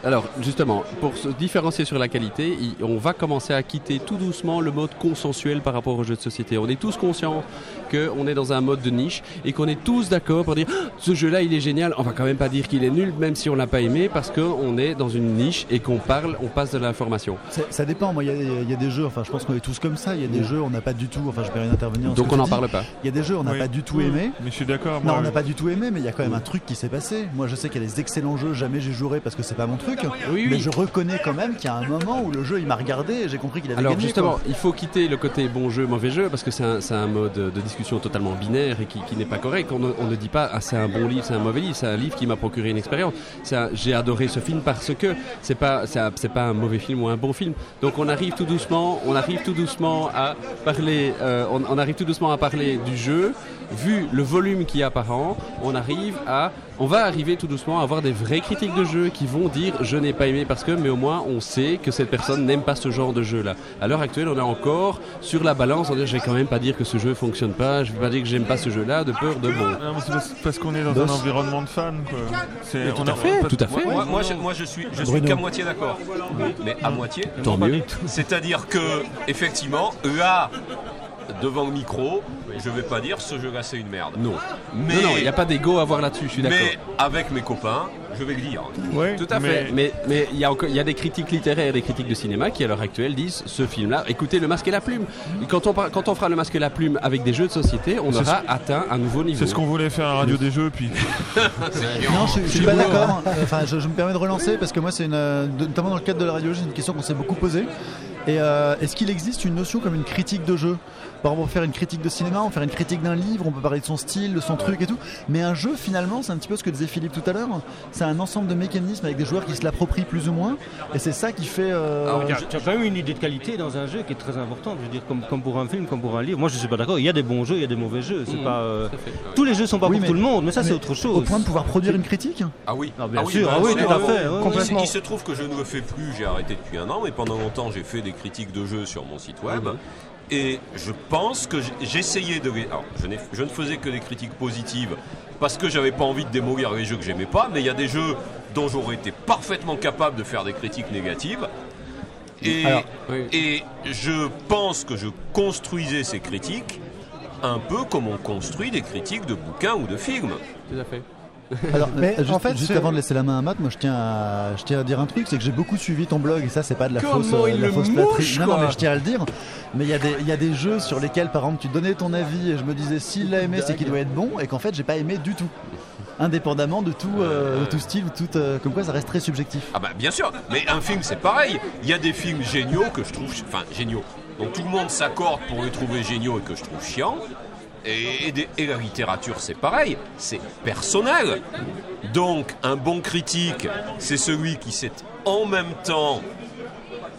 Alors, justement, pour se différencier sur la qualité, on va commencer à quitter tout doucement le mode consensuel par rapport aux jeux de société. On est tous conscients qu'on est dans un mode de niche et qu'on est tous d'accord pour dire Ah, ce jeu-là, il est génial. On va quand même pas dire qu'il est nul, même si on l'a pas aimé, parce qu'on est dans une niche et qu'on parle, on passe de l'information. Ça dépend. Moi, il y, a- il y a des jeux. Enfin, je pense qu'on est tous comme ça. Il y a des jeux, on n'a pas du tout. Enfin, je vais rien intervenir. Donc on n'en parle pas. Il y a des jeux, on n'a Oui. pas du tout aimé. Mais je suis d'accord. Non, on n'a pas du tout aimé, mais il y a quand même un truc qui s'est passé. Moi, je sais qu'il y a des excellents jeux, jamais j'y jouerai parce que c'est pas mon truc. Oui, Mais oui. je reconnais quand même qu'il y a un moment où le jeu il m'a regardé et j'ai compris qu'il avait Alors gagné. justement, quoi. il faut quitter le côté bon jeu, mauvais jeu, parce que c'est un, mode de discussion totalement binaire et qui, qui n'est pas correct. On ne, on ne dit pas ah, c'est un bon livre, c'est un mauvais livre, c'est un livre qui m'a procuré une expérience. J'ai adoré ce film parce que c'est pas c'est pas un mauvais film ou un bon film. Donc on arrive tout doucement, on arrive tout doucement à parler, euh, on, on arrive tout doucement à parler du jeu. Vu le volume qu'il y a par an, on arrive à, on va arriver tout doucement à avoir des vraies critiques de jeu qui vont dire je n'ai pas aimé parce que, mais au moins on sait que cette personne n'aime pas ce genre de jeu-là. À l'heure actuelle, on est encore sur la balance. On dit je vais quand même pas dire que ce jeu fonctionne pas, je vais pas dire que j'aime pas ce jeu-là de peur de bon. Non, mais c'est parce, parce qu'on est dans Boss. un environnement de fans. Quoi. C'est, tout on à a- fait, pas- tout à fait. Moi, moi, je, moi, je suis, je suis qu'à moitié d'accord. Mais à moitié. Tant mieux. C'est-à-dire que, effectivement, là, devant le micro, je vais pas dire ce jeu-là c'est une merde. Non. Mais, non, il n'y a pas d'ego à avoir là-dessus, je suis d'accord. mais avec mes copains, je vais le dire. Ouais, Tout à mais- fait. Mais mais il y a encore y a des critiques littéraires, des critiques de cinéma qui à l'heure actuelle disent ce film-là. Écoutez, le masque et la plume. Quand on quand on fera le masque et la plume avec des jeux de société, on aura atteint un nouveau niveau. C'est ce qu'on voulait faire à la radio des jeux, puis Non, je, je suis pas d'accord. Enfin, je, je me permets de relancer parce que moi, c'est une, euh, notamment dans le cadre de la radio, c'est une question qu'on s'est beaucoup posée. Et euh, est-ce qu'il existe une notion comme une critique de jeu? Par exemple, on peut faire une critique de cinéma, on peut faire une critique d'un livre, on peut parler de son style, de son truc et tout. Mais un jeu, finalement, c'est un petit peu ce que disait Philippe tout à l'heure. C'est un ensemble de mécanismes avec des joueurs qui se l'approprient plus ou moins. Et c'est ça qui fait. euh, Alors, tu as quand même une idée de qualité dans un jeu qui est très importante. Je veux dire, comme, comme pour un film, comme pour un livre. Moi, je suis pas d'accord. Il y a des bons jeux, il y a des mauvais jeux. C'est Mmh, pas, euh. Tous les jeux sont pas Oui, pour mais- tout le monde, mais ça, c'est autre chose. Au point de pouvoir produire une critique Ah oui, Ah, bien oui, sûr, bah, ah oui, c'est tout à fait, ouais, complètement. Il, se trouve que je ne le fais plus, j'ai arrêté depuis un an, mais pendant longtemps j'ai fait des critiques de jeux sur mon site web. Mhm. Et je pense que j'essayais de. Alors, je, ne faisais que des critiques positives parce que j'avais pas envie de démolir les jeux que j'aimais pas, mais il y a des jeux dont j'aurais été parfaitement capable de faire des critiques négatives. Et, Alors, oui. et je pense que je construisais ces critiques un peu comme on construit des critiques de bouquins ou de films. Tout à fait. Alors, Mais euh, juste, en fait, juste avant de laisser la main à Matt, moi je tiens à, je tiens à dire un truc, c'est que j'ai beaucoup suivi ton blog et ça c'est pas de la Comment fausse, euh, il de la le fausse mouche, flatterie. Non, non, mais je tiens à le dire. Mais il y, a des- il y a des jeux sur lesquels par exemple tu donnais ton avis et je me disais s'il l'a aimé c'est qu'il doit être bon et qu'en fait j'ai pas aimé du tout. Indépendamment de tout, euh, de tout style ou tout, euh, comme quoi ça reste très subjectif. Ah bah bien sûr, mais un film c'est pareil. Il y a des films géniaux que je trouve, enfin géniaux. Donc tout le monde s'accorde pour les trouver géniaux et que je trouve chiants. Et, et des- et la littérature c'est pareil, c'est personnel. Donc un bon critique, c'est celui qui sait en même temps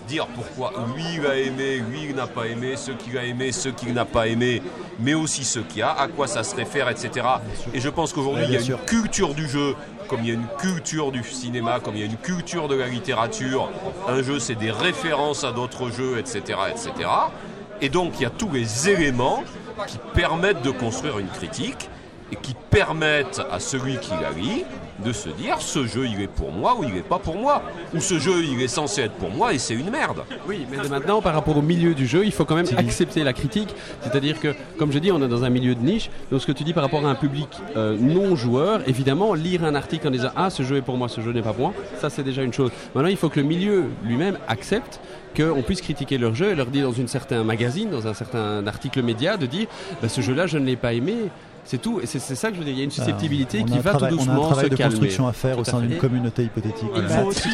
dire pourquoi lui il a aimé, lui il n'a pas aimé, ce qu'il a aimé, ce qu'il n'a pas aimé, mais aussi ce qu'il y a, à quoi ça se réfère, etc. Et je pense qu'aujourd'hui il y a une culture du jeu, comme il y a une culture du cinéma, comme il y a une culture de la littérature. Un jeu c'est des références à d'autres jeux, etc., etc. Et donc il y a tous les éléments qui permettent de construire une critique et qui permettent à celui qui la lit de se dire ce jeu il est pour moi ou il est pas pour moi ou ce jeu il est censé être pour moi et c'est une merde. Oui, mais de maintenant, par rapport au milieu du jeu, il faut quand même accepter la critique. C'est-à-dire que, comme je dis, on est dans un milieu de niche. Donc, ce que tu dis par rapport à un public euh, non joueur, évidemment, lire un article en disant Ah, ce jeu est pour moi, ce jeu n'est pas pour moi, ça, c'est déjà une chose. Maintenant, il faut que le milieu lui-même accepte qu'on puisse critiquer leur jeu et leur dire dans un certain magazine, dans un certain article média, de dire bah, Ce jeu-là, je ne l'ai pas aimé. C'est tout. Et c'est ça que je veux dire. Il y a une susceptibilité a qui un va travail- tout doucement On a un travail se de calmer. construction à faire Tout au sein d'une communauté hypothétique. Il faut aussi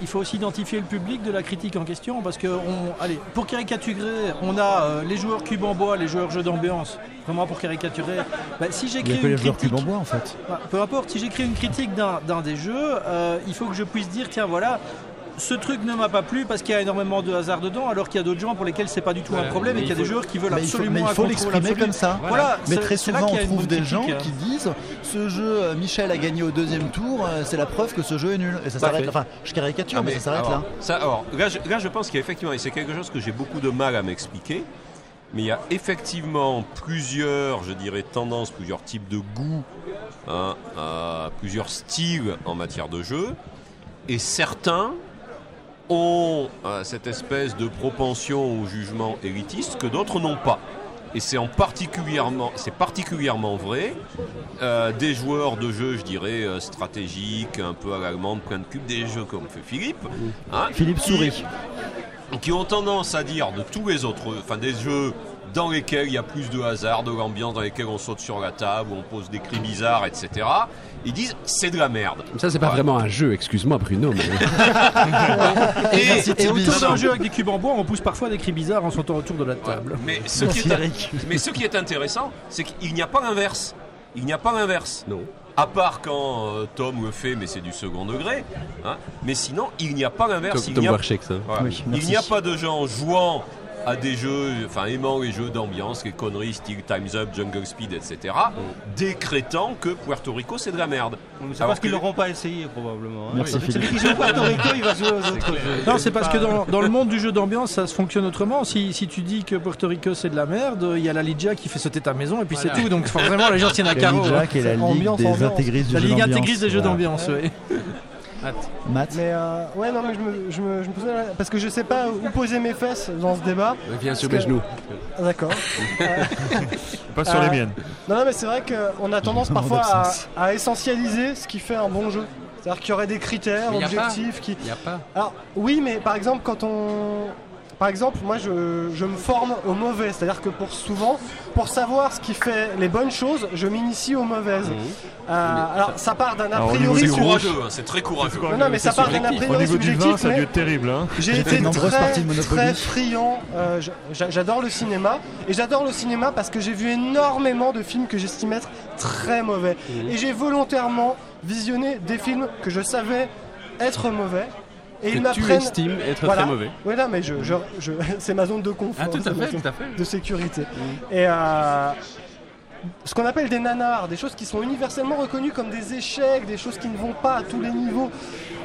Il faut identifier le public de la critique en question parce que, on, allez, pour caricaturer, on a euh, les joueurs cubes en bois, les joueurs jeux d'ambiance. Vraiment pour caricaturer. Bah, si il y a j'écris que une les critique, cubes en bois en fait. bah, peu importe, si j'écris une critique d'un d'un des jeux, euh, il faut que je puisse dire tiens voilà. Ce truc ne m'a pas plu parce qu'il y a énormément de hasard dedans, alors qu'il y a d'autres gens pour lesquels c'est pas du tout Voilà. un problème et qu'il y a des joueurs qui veulent absolument mais il faut l'exprimer comme ça. Voilà, Mais c'est- très souvent, on trouve des gens critique, qui hein. disent ce jeu, euh, Michel a gagné au deuxième tour, euh, c'est la preuve que ce jeu est nul. Et ça s'arrête là. Enfin, je caricature, Ah, mais, mais ça s'arrête là. Ça, alors, là, je, là, je pense qu'il y a effectivement, et c'est quelque chose que j'ai beaucoup de mal à m'expliquer, mais il y a effectivement plusieurs, je dirais, tendances, plusieurs types de goûts, hein, euh, plusieurs styles en matière de jeu, et certains ont euh, cette espèce de propension au jugement élitiste que d'autres n'ont pas. Et c'est en particulièrement, vrai euh, des joueurs de jeux, je dirais, euh, stratégiques, un peu à l'allemande, plein de cubes, des jeux comme fait Philippe. hein, Philippe qui- qui ont tendance à dire de tous les autres, enfin des jeux dans lesquels il y a plus de hasard, de l'ambiance, dans lesquels on saute sur la table, où on pose des cris bizarres, etc. Ils disent c'est de la merde. Ça, c'est pas vraiment un jeu, excuse-moi, Bruno. Mais... Et, Et Tibi. autour d'un jeu avec des cubes en bois, on pousse parfois des cris bizarres en sautant autour de la table. mais, ce qui est, Eric. mais ce qui est intéressant, c'est qu'il n'y a pas l'inverse. Il n'y a pas l'inverse. Non. À part quand euh, Tom le fait, mais c'est du second degré. hein. Mais sinon, il n'y a pas l'inverse. Il Tom n'y a- Warchek, ça. Voilà. Oui, il merci. n'y a pas de gens jouant à des jeux, enfin aimant les jeux d'ambiance, les conneries style Time's Up, Jungle Speed, etc., décrétant que Puerto Rico c'est de la merde. C'est parce qu'ils l'auront pas essayé probablement. hein. Merci, Celui Philippe. qui joue au Puerto Rico, il va jouer aux autres jeux. Non, c'est parce que dans, dans le monde du jeu d'ambiance, ça se fonctionne autrement. Si, si tu dis que Puerto Rico c'est de la merde, il y a la Lidia qui fait sauter ta maison et puis c'est tout. Donc vraiment, les gens tiennent à La carreau. Ligue hein. Jack et la Ligue Ambiance, des ambiance. intégristes du La jeu Ligue d'ambiance. intégriste des jeux d'ambiance, oui. Matt Mais euh, ouais, non, mais je me, je me, je me posais la- parce que je sais pas où poser mes fesses dans ce débat. Viens sur Parce mes que- genoux. Ah, D'accord. Pas sur les Euh, miennes. Non, non, mais c'est vrai qu'on a tendance parfois à, essentialiser ce qui fait un bon jeu. C'est-à-dire qu'il y aurait des critères Mais y a objectifs qui. Il n'y a pas. Alors oui, mais par exemple quand on par exemple, moi je, je me forme au mauvais, c'est-à-dire que pour souvent, pour savoir ce qui fait les bonnes choses, je m'initie aux mauvaises. Euh, alors ça part d'un a priori C'est sur- courageux, hein, c'est très courageux. Non, non, mais ça part d'un a Au priori niveau du vin, subjectif, ça a dû mais être terrible. Hein. j'ai été de nombreuses très, parties de Monopoly. très friand. euh, j'a- j'adore le cinéma et j'adore le cinéma parce que j'ai vu énormément de films que j'estime être très mauvais. Mhm. Et j'ai volontairement visionné des films que je savais être mauvais. Et ils tu estimes être Voilà. très mauvais. Oui, non, mais je, je- je- c'est ma zone de confort. Ah, tout à c'est ma fait, zone tout à fait. De sécurité. Et euh, ce qu'on appelle des nanars, des choses qui sont universellement reconnues comme des échecs, des choses qui ne vont pas à tous les niveaux,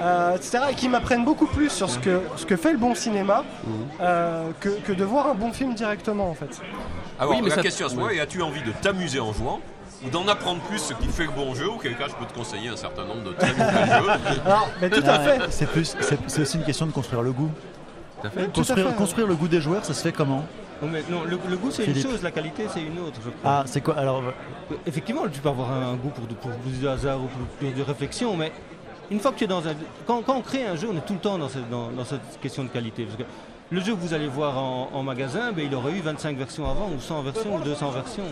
euh, etc. Et qui m'apprennent beaucoup plus sur ce que, ce que fait le bon cinéma euh, que, que de voir un bon film directement en fait. Alors, Oui, mais la ça- question à ce moment, est as-tu envie de t'amuser en jouant ou d'en apprendre plus ce qui fait le bon jeu, auquel cas je peux te conseiller un certain nombre de très mauvais jeux. Alors, mais tout à fait. C'est plus, c'est c'est aussi une question de construire le goût. Mais tout à Construire, fait. construire le goût des joueurs, ça se fait comment? Non, mais non, le, le goût c'est une chose, la qualité c'est une autre, je crois. Ah, c'est quoi? Alors, Effectivement, tu peux avoir un goût pour, pour plus de hasard ou pour plus de réflexion, mais une fois que tu es dans un. Quand, quand on crée un jeu, on est tout le temps dans cette, dans, dans cette question de qualité. Parce que le jeu que vous allez voir en, magasin, ben, il aurait eu 25 versions avant, ou 100 versions, ou 200 versions.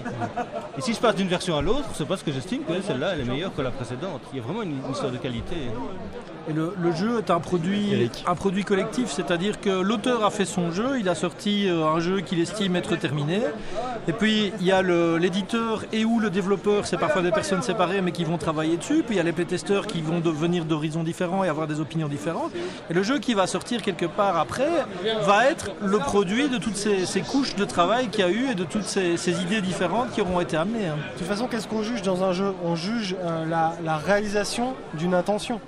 Et si je passe d'une version à l'autre, c'est parce que j'estime que celle-là, elle est meilleure que la précédente. Il y a vraiment une histoire de qualité. Et le, le jeu est un produit, Eric. un produit collectif, c'est-à-dire que l'auteur a fait son jeu, il a sorti euh, un jeu qu'il estime être terminé, et puis il y a l'éditeur et ou le développeur, c'est parfois des personnes séparées mais qui vont travailler dessus, puis il y a les playtesteurs qui vont venir d'horizons différents et avoir des opinions différentes, et le jeu qui va sortir quelque part après va être le produit de toutes ces, ces couches de travail qu'il y a eu et de toutes ces, ces idées différentes qui auront été amenées. hein. De toute façon, qu'est-ce qu'on juge dans un jeu? On juge euh, la, la réalisation d'une intention.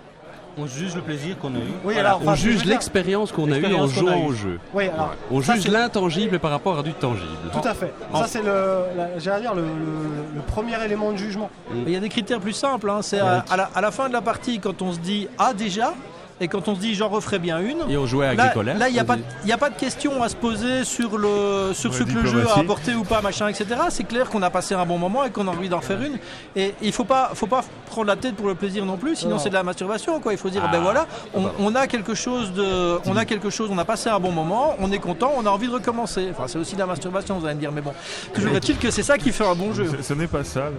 On juge le plaisir qu'on a eu. Oui, Voilà. alors, enfin, On juge l'expérience qu'on a eue en jouant au jeu. Oui, alors. On ça, juge l'intangible par rapport à du tangible. Tout à fait. Ça, c'est le, la- j'allais dire, le, le- le premier élément de jugement. Il y a des critères plus simples. hein. C'est à, à la, à la fin de la partie, quand on se dit ah déjà, et quand on se dit j'en referai bien une. Et on jouait à Là, Agricola. là, il n'y a, pas de- il y a pas de question à se poser sur, le, sur Ouais, ce que le jeu a apporté ou pas, machin, etc. C'est clair qu'on a passé un bon moment et qu'on a envie d'en faire une. Et il faut pas, faut pas prendre la tête pour le plaisir non plus, sinon Non. c'est de la masturbation. Quoi. Il faut dire, ben voilà, on, on a quelque chose de, on a quelque chose, on a passé un bon moment, on est content, on a envie de recommencer. Enfin, c'est aussi de la masturbation, vous allez me dire, mais bon. Toujours est-il que c'est ça qui fait un bon jeu. Ce- Ce n'est pas sale.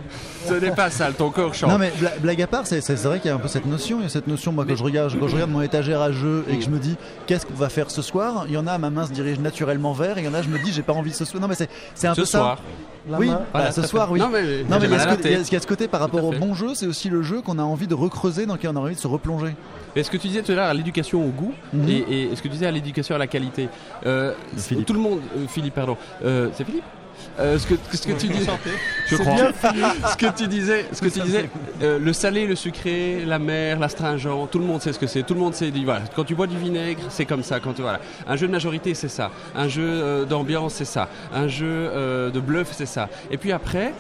Ce n'est pas sale, ton corps chante. non mais bla- blague à part, c'est vrai qu'il y a un peu cette notion. Il y a cette notion, moi, je regarde, quand je regarde mon étagère à jeu et que je me dis qu'est-ce qu'on va faire ce soir, il y en a ma main se dirige naturellement vers, et il y en a je me dis j'ai pas envie ce soir. Non mais c'est c'est un Ce peu soir. La oui, bah, Voilà, ce soir oui. Non, mais, Non mais il y, a ce y a- tête. il y a ce côté par rapport au bon jeu, c'est aussi le jeu qu'on a envie de recreuser, dans lequel on a envie de se replonger. Et ce que tu disais tout à l'heure à l'éducation au goût Mhm. et, et ce que tu disais à l'éducation à la qualité, euh, tout le monde, euh, Philippe, pardon, Euh, c'est Philippe? Euh, ce que ce que tu dis, Je crois. ce que tu disais, ce que tu disais, euh, le salé, le sucré, la mer, l'astringent, tout le monde sait ce que c'est. Tout le monde sait. Voilà, quand tu bois du vinaigre, c'est comme ça. Quand tu- voilà, un jeu de majorité, c'est ça. Un jeu euh, d'ambiance, c'est ça. Un jeu de bluff, c'est ça. Et puis après,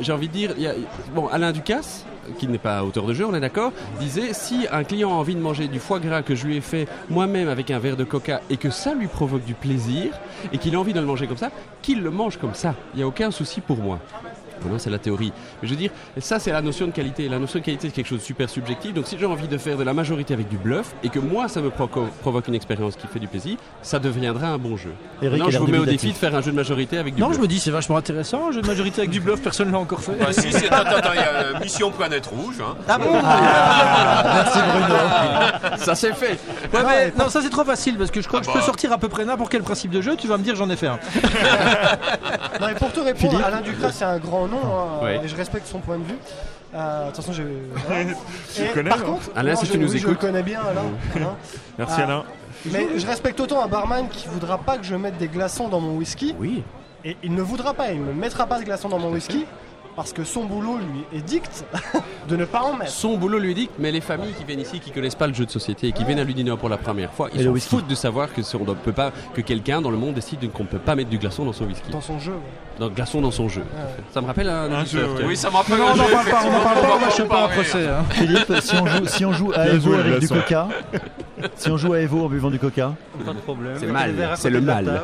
j'ai envie de dire, y a- bon, Alain Ducasse qui n'est pas auteur de jeu, on est d'accord, disait si un client a envie de manger du foie gras que je lui ai fait moi-même avec un verre de coca et que ça lui provoque du plaisir et qu'il a envie de le manger comme ça, qu'il le mange comme ça. Il n'y a aucun souci pour moi. Voilà, c'est la théorie. Mais je veux dire, ça c'est la notion de qualité. La notion de qualité c'est quelque chose de super subjectif. Donc si j'ai envie de faire de la majorité avec du bluff et que moi ça me provoque une expérience qui fait du plaisir, ça deviendra un bon jeu. Eric non, a je vous mets au défi de faire un jeu de majorité avec du Non, bluff. je me dis c'est vachement intéressant. Un jeu de majorité avec du bluff, personne ne l'a encore fait. Bah, si, c'est attends, attends, il y a euh, Mission Planète Rouge. hein. Ah bon Merci Bruno. ça c'est fait. Ouais, mais non, ça c'est trop facile parce que je crois Ah que je peux bah. sortir à peu près n'importe quel principe de jeu. Tu vas me dire j'en ai fait un. Non, et pour te répondre, Philippe Alain Ducras, c'est un grand nom, hein, Ouais. et je respecte son point de vue. Euh, de toute façon, j'ai. voilà. Tu Et connais, par non contre, Alain, si je, tu nous oui, je le écoutes. connais bien, Alain. Alain. Merci Ah. Alain. Mais je respecte autant un barman qui voudra pas que je mette des glaçons dans mon whisky, Oui. et il ne voudra pas, il ne mettra pas de glaçons dans mon whisky, parce que son boulot lui édicte de ne pas en mettre. Son boulot lui dit, mais les familles qui viennent ici, qui connaissent pas le jeu de société et qui viennent à Ludinor pour la première fois, ils whisky. foutent de savoir que si on peut pas, que quelqu'un dans le monde décide qu'on ne peut pas mettre du glaçon dans son whisky, Dans son jeu. dans le glaçon dans son jeu. Ça me rappelle un, jeu, ouais. Oui, ça me rappelle Non, un on n'en jeu, parle pas, on n'en parle pas, on choper un parler. procès. hein. Philippe, si on joue, si on joue à Evo avec du coca, si on joue à Evo en buvant du coca, Pas de problème. C'est mal, c'est le mal.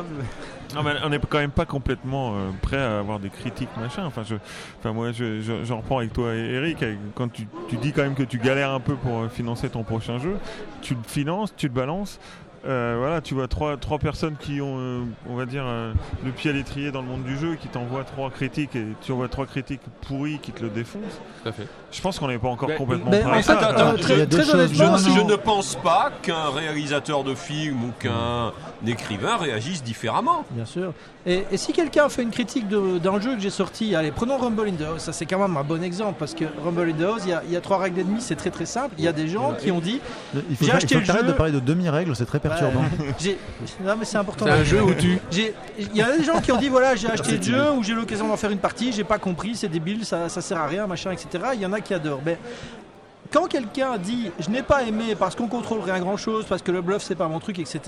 Non, mais on n'est quand même pas complètement euh, prêt à avoir des critiques machin. Enfin, je, enfin moi, je, je, j'en reprends avec toi, Eric. Quand tu, tu dis quand même que tu galères un peu pour euh, financer ton prochain jeu, tu le finances, tu le balances. Euh, voilà, tu vois trois, trois personnes qui ont, euh, on va dire, euh, le pied à l'étrier dans le monde du jeu, et qui t'envoient trois critiques et tu envoies trois critiques pourries qui te le défoncent. Tout à fait. Je pense qu'on n'est pas encore Mais- complètement mais prêt en à fait, ça. attends, très, honnêtement, Je ne pense pas qu'un réalisateur de film ou qu'un écrivain réagisse différemment. Bien sûr. Et, et si quelqu'un fait une critique d'un jeu que j'ai sorti, allez, prenons Rumble in the House, ça c'est quand même un bon exemple, parce que Rumble in the House, il y a, il y a trois règles et demie, c'est très très simple. Il y a des gens qui ont dit, Il faut, J'ai acheté il faut le jeu. de parler de demi-règles, c'est très perturbant. Non mais c'est important. C'est un jeu où tu. Il y a des gens qui ont dit voilà j'ai acheté le jeu ou j'ai eu l'occasion d'en faire une partie, j'ai pas compris, c'est débile, ça, ça sert à rien, machin, etc. Il y en a qui adorent. Mais quand quelqu'un dit je n'ai pas aimé parce qu'on contrôle rien grand chose, parce que le bluff c'est pas mon truc, etc.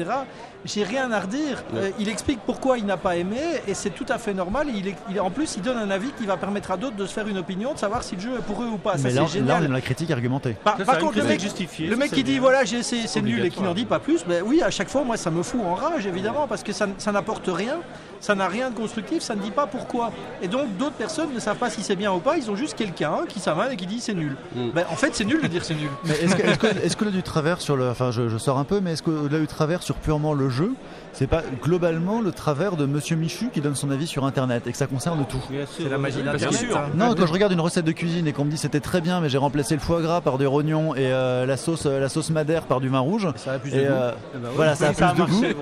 J'ai rien à redire. Euh, il explique pourquoi il n'a pas aimé et c'est tout à fait normal. Il, est- il- en plus il donne un avis qui va permettre à d'autres de se faire une opinion, de savoir si le jeu est pour eux ou pas. Ça Mais là, c'est là, on est génial. dans la critique argumentée. Par, Ça, par ça, contre le mec, le ça, qui dit bien. voilà j'ai- c'est c'est nul et qui n'en dit pas plus, ben oui à chaque fois moi ça me fout en rage évidemment parce que ça, ça n'apporte rien, ça n'a rien de constructif, ça ne dit pas pourquoi. Et donc d'autres personnes ne savent pas si c'est bien ou pas, ils ont juste quelqu'un qui s'amène et qui dit c'est nul. Mm. Ben, en fait c'est nul de dire c'est nul. Mais est-ce que, est-ce que, est-ce que là du travers sur le, enfin je, je sors un peu, mais est-ce que là du travers sur purement le jeu, c'est pas globalement le travers de Monsieur Michu qui donne son avis sur Internet et que ça concerne tout. C'est la magie Bien d'Internet. sûr. hein. Non, quand je regarde une recette de cuisine et qu'on me dit c'était très bien, mais j'ai remplacé le foie gras par des rognons et euh, la sauce, euh, la sauce madère par du vin rouge. Ça a plus Et de goût. euh, voilà, ça a plus de goût. marché,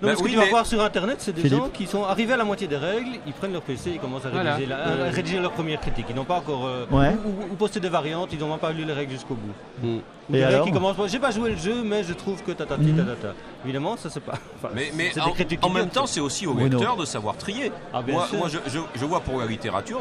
pas. Non, Bah ce que oui, tu vas mais- voir sur internet, c'est des Philippe. gens qui sont arrivés à la moitié des règles, ils prennent leur PC, ils commencent à Voilà. rédiger, la- à rédiger leur première critique. Ils n'ont pas encore. euh, Ouais. ou, poster des variantes, ils n'ont même pas lu les règles jusqu'au bout. Mm. Ou Et des alors qui commencent par, J'ai pas joué le jeu, mais je trouve que tatati Mhm. tatata. Évidemment, ça c'est pas. enfin, Mais, en, des critiques en même temps, c'est aussi au lecteur de savoir trier. Ah, moi, je, je- je vois pour la littérature,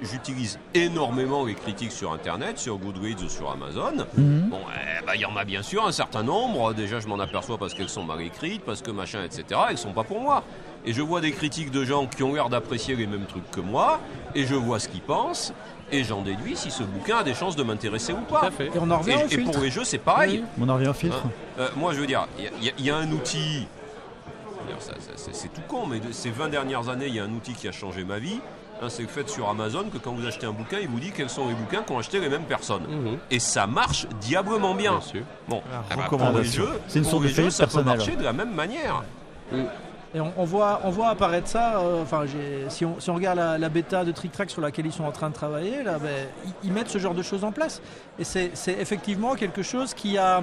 j'utilise énormément les critiques sur Internet, sur Goodreads ou sur Amazon. Mhm. Bon, eh ben, il y en a bien sûr un certain nombre. Déjà, je m'en aperçois parce qu'elles sont mal écrites, parce que machin, etc. Elles sont pas pour moi. Et je vois des critiques de gens qui ont l'air d'apprécier les mêmes trucs que moi, et je vois ce qu'ils pensent, et j'en déduis si ce bouquin a des chances de m'intéresser ou Tout à pas. fait. Et on en revient au Et, et filtre. pour les jeux, c'est pareil. On en revient au filtre. Hein Euh, moi, je veux dire, il y a- y, y un outil. c'est- C'est tout con, mais de ces 20 dernières années, il y a un outil qui a changé ma vie. Hein, c'est fait sur Amazon que quand vous achetez un bouquin, il vous dit quels sont les bouquins qu'ont acheté les mêmes personnes. Mhm. Et ça marche diablement bien. Bien sûr. Bon, pour les recommandation. jeux, C'est une pour sorte de les jeux, faillite ça peut marcher de la même manière. Et on, on voit, on voit apparaître ça. euh, Enfin, si, on, si on regarde la, la bêta de Trick Track sur laquelle ils sont en train de travailler, là, ben, ils, ils mettent ce genre de choses en place. Et c'est c'est effectivement quelque chose qui a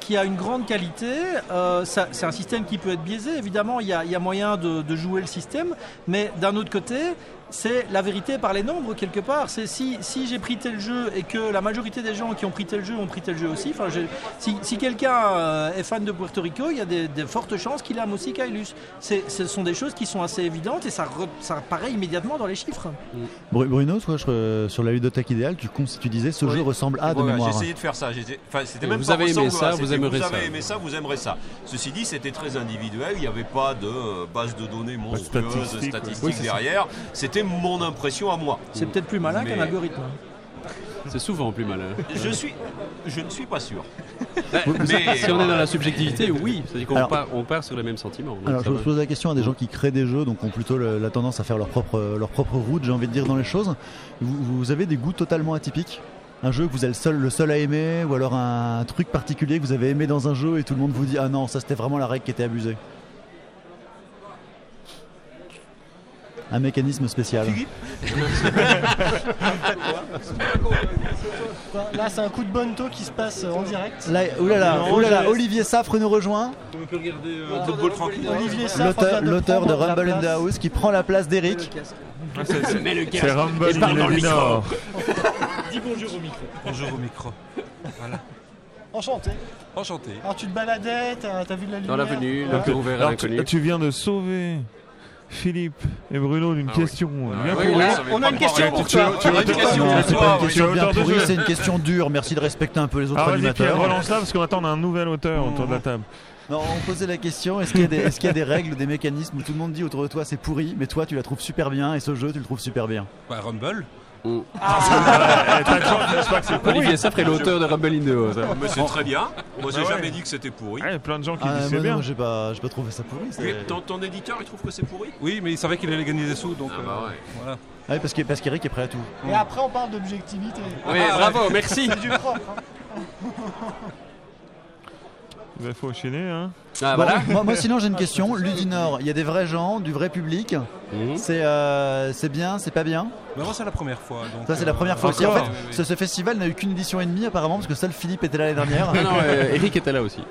qui a une grande qualité. Euh, c'est un système qui peut être biaisé, évidemment, il y a, il y a moyen de, de jouer le système, mais d'un autre côté, c'est la vérité par les nombres quelque part. C'est si, si j'ai pris tel jeu et que la majorité des gens qui ont pris tel jeu ont pris tel jeu aussi, enfin, si, si quelqu'un euh, est fan de Puerto Rico, il y a des, des fortes chances qu'il aime aussi Kailus. Ce sont des choses qui sont assez évidentes et ça, re- ça apparaît immédiatement dans les chiffres. Bru- Bruno, toi, je- euh, sur la ludothèque idéale, tu, tu disais ce Oui. jeu ressemble à de Voilà, mémoire. J'ai essayé de faire ça. C'était même vous pas avez aimé ça, voilà, vous aimerez vous ça. avez aimé ça, vous aimerez ça. Ceci dit, c'était très individuel. Il n'y avait pas de base de données monstrueuse, ouais. Oui, derrière. C'était mon impression à moi. C'est peut-être plus malin Mais- qu'un algorithme. C'est souvent plus malin. Je suis, je ne suis pas sûr. Mais si on est dans la subjectivité, oui. C'est-à-dire qu'on part, on part sur les mêmes sentiments. Alors je va. pose la question à des gens qui créent des jeux, donc ont plutôt le- la tendance à faire leur propre, leur propre route, j'ai envie de dire, dans les choses. Vous, vous avez des goûts totalement atypiques? Un jeu que vous êtes le seul, le seul à aimer, ou alors un, truc particulier que vous avez aimé dans un jeu et tout le monde vous dit ah non ça c'était vraiment la règle qui était abusée? Un mécanisme spécial. Là, c'est un coup de bonneto qui se passe euh, en direct. Là, oulala, oulala. Olivier Safre nous rejoint, Olivier Safre l'auteur vient de l'auteur de Rumble in the. House qui prend la place d'Eric. Le C'est Rumble Et parle in dans le the Nord. Bonjour au micro. Enchanté. Enchanté. Alors, tu te baladais, t'as t'as vu de la lumière Dans l'avenue, Ouais. le cœur ouvert à l'inconnu. tu, tu viens de sauver Philippe et Bruno d'une Ah oui. question. bien oui, là, On a une question pour toi. Tu as une question Non, pour c'est pas une oui. question bien pourrie, c'est une question dure. Merci de respecter un peu les autres Alors animateurs. relance là parce qu'on attend un nouvel auteur autour de la table. Non, on posait la question est-ce qu'il y, a des- est-ce qu'il y a des règles, des mécanismes où tout le monde dit autour de toi c'est pourri, mais toi tu la trouves super bien et ce jeu tu le trouves super bien? Bah, Rumble. T'as le choix, je sais pas que c'est pourri. Olivier Safre est l'auteur de Rumble in the House. hein. Mais c'est très bien. Moi, j'ai Ah ouais. jamais dit que c'était pourri. Ah, Il y a plein de gens qui Ah, disent c'est moi, bien. non, j'ai pas, j'ai pas trouvé ça pourri. c'est- Oui, ton, ton éditeur, il trouve que c'est pourri Oui, mais il savait qu'il allait gagner des sous, donc. Ah bah euh, ouais. Voilà. Ah oui, parce que- parce qu'Eric est prêt à tout. Et après, on parle d'objectivité. Oui, bravo, merci. C'est du propre. hein. Il faut enchaîner, hein. Ah, Bon, voilà. moi, moi, sinon j'ai une question. Ludinor, il y a des vrais gens, du vrai public. Mhm. C'est euh, c'est bien, c'est pas bien? Mais moi, c'est la première fois. donc, Ça c'est la euh, première fois aussi. En fait, oui, oui. ce, ce festival n'a eu qu'une édition et demie apparemment parce que seul Philippe était là l'année dernière. Non, non, euh, Eric était là aussi.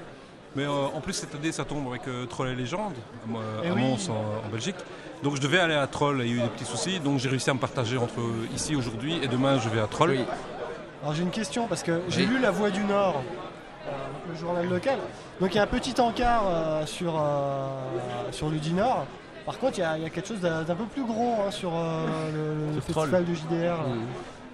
Mais euh, en plus, cette année, ça tombe avec euh, Troll et Légende, à, Eh à oui. Mons, en, en Belgique. Donc, je devais aller à Troll et il y a eu des petits soucis. Donc, j'ai réussi à me partager entre ici aujourd'hui et demain, je vais à Troll. Oui. Alors j'ai une question parce que j'ai Oui. lu La Voix du Nord, le journal local. Donc il y a un petit encart euh, sur, euh, sur Ludinor. Par contre, il y, y a quelque chose d'un peu plus gros hein, sur euh, le, festival de JDR. là.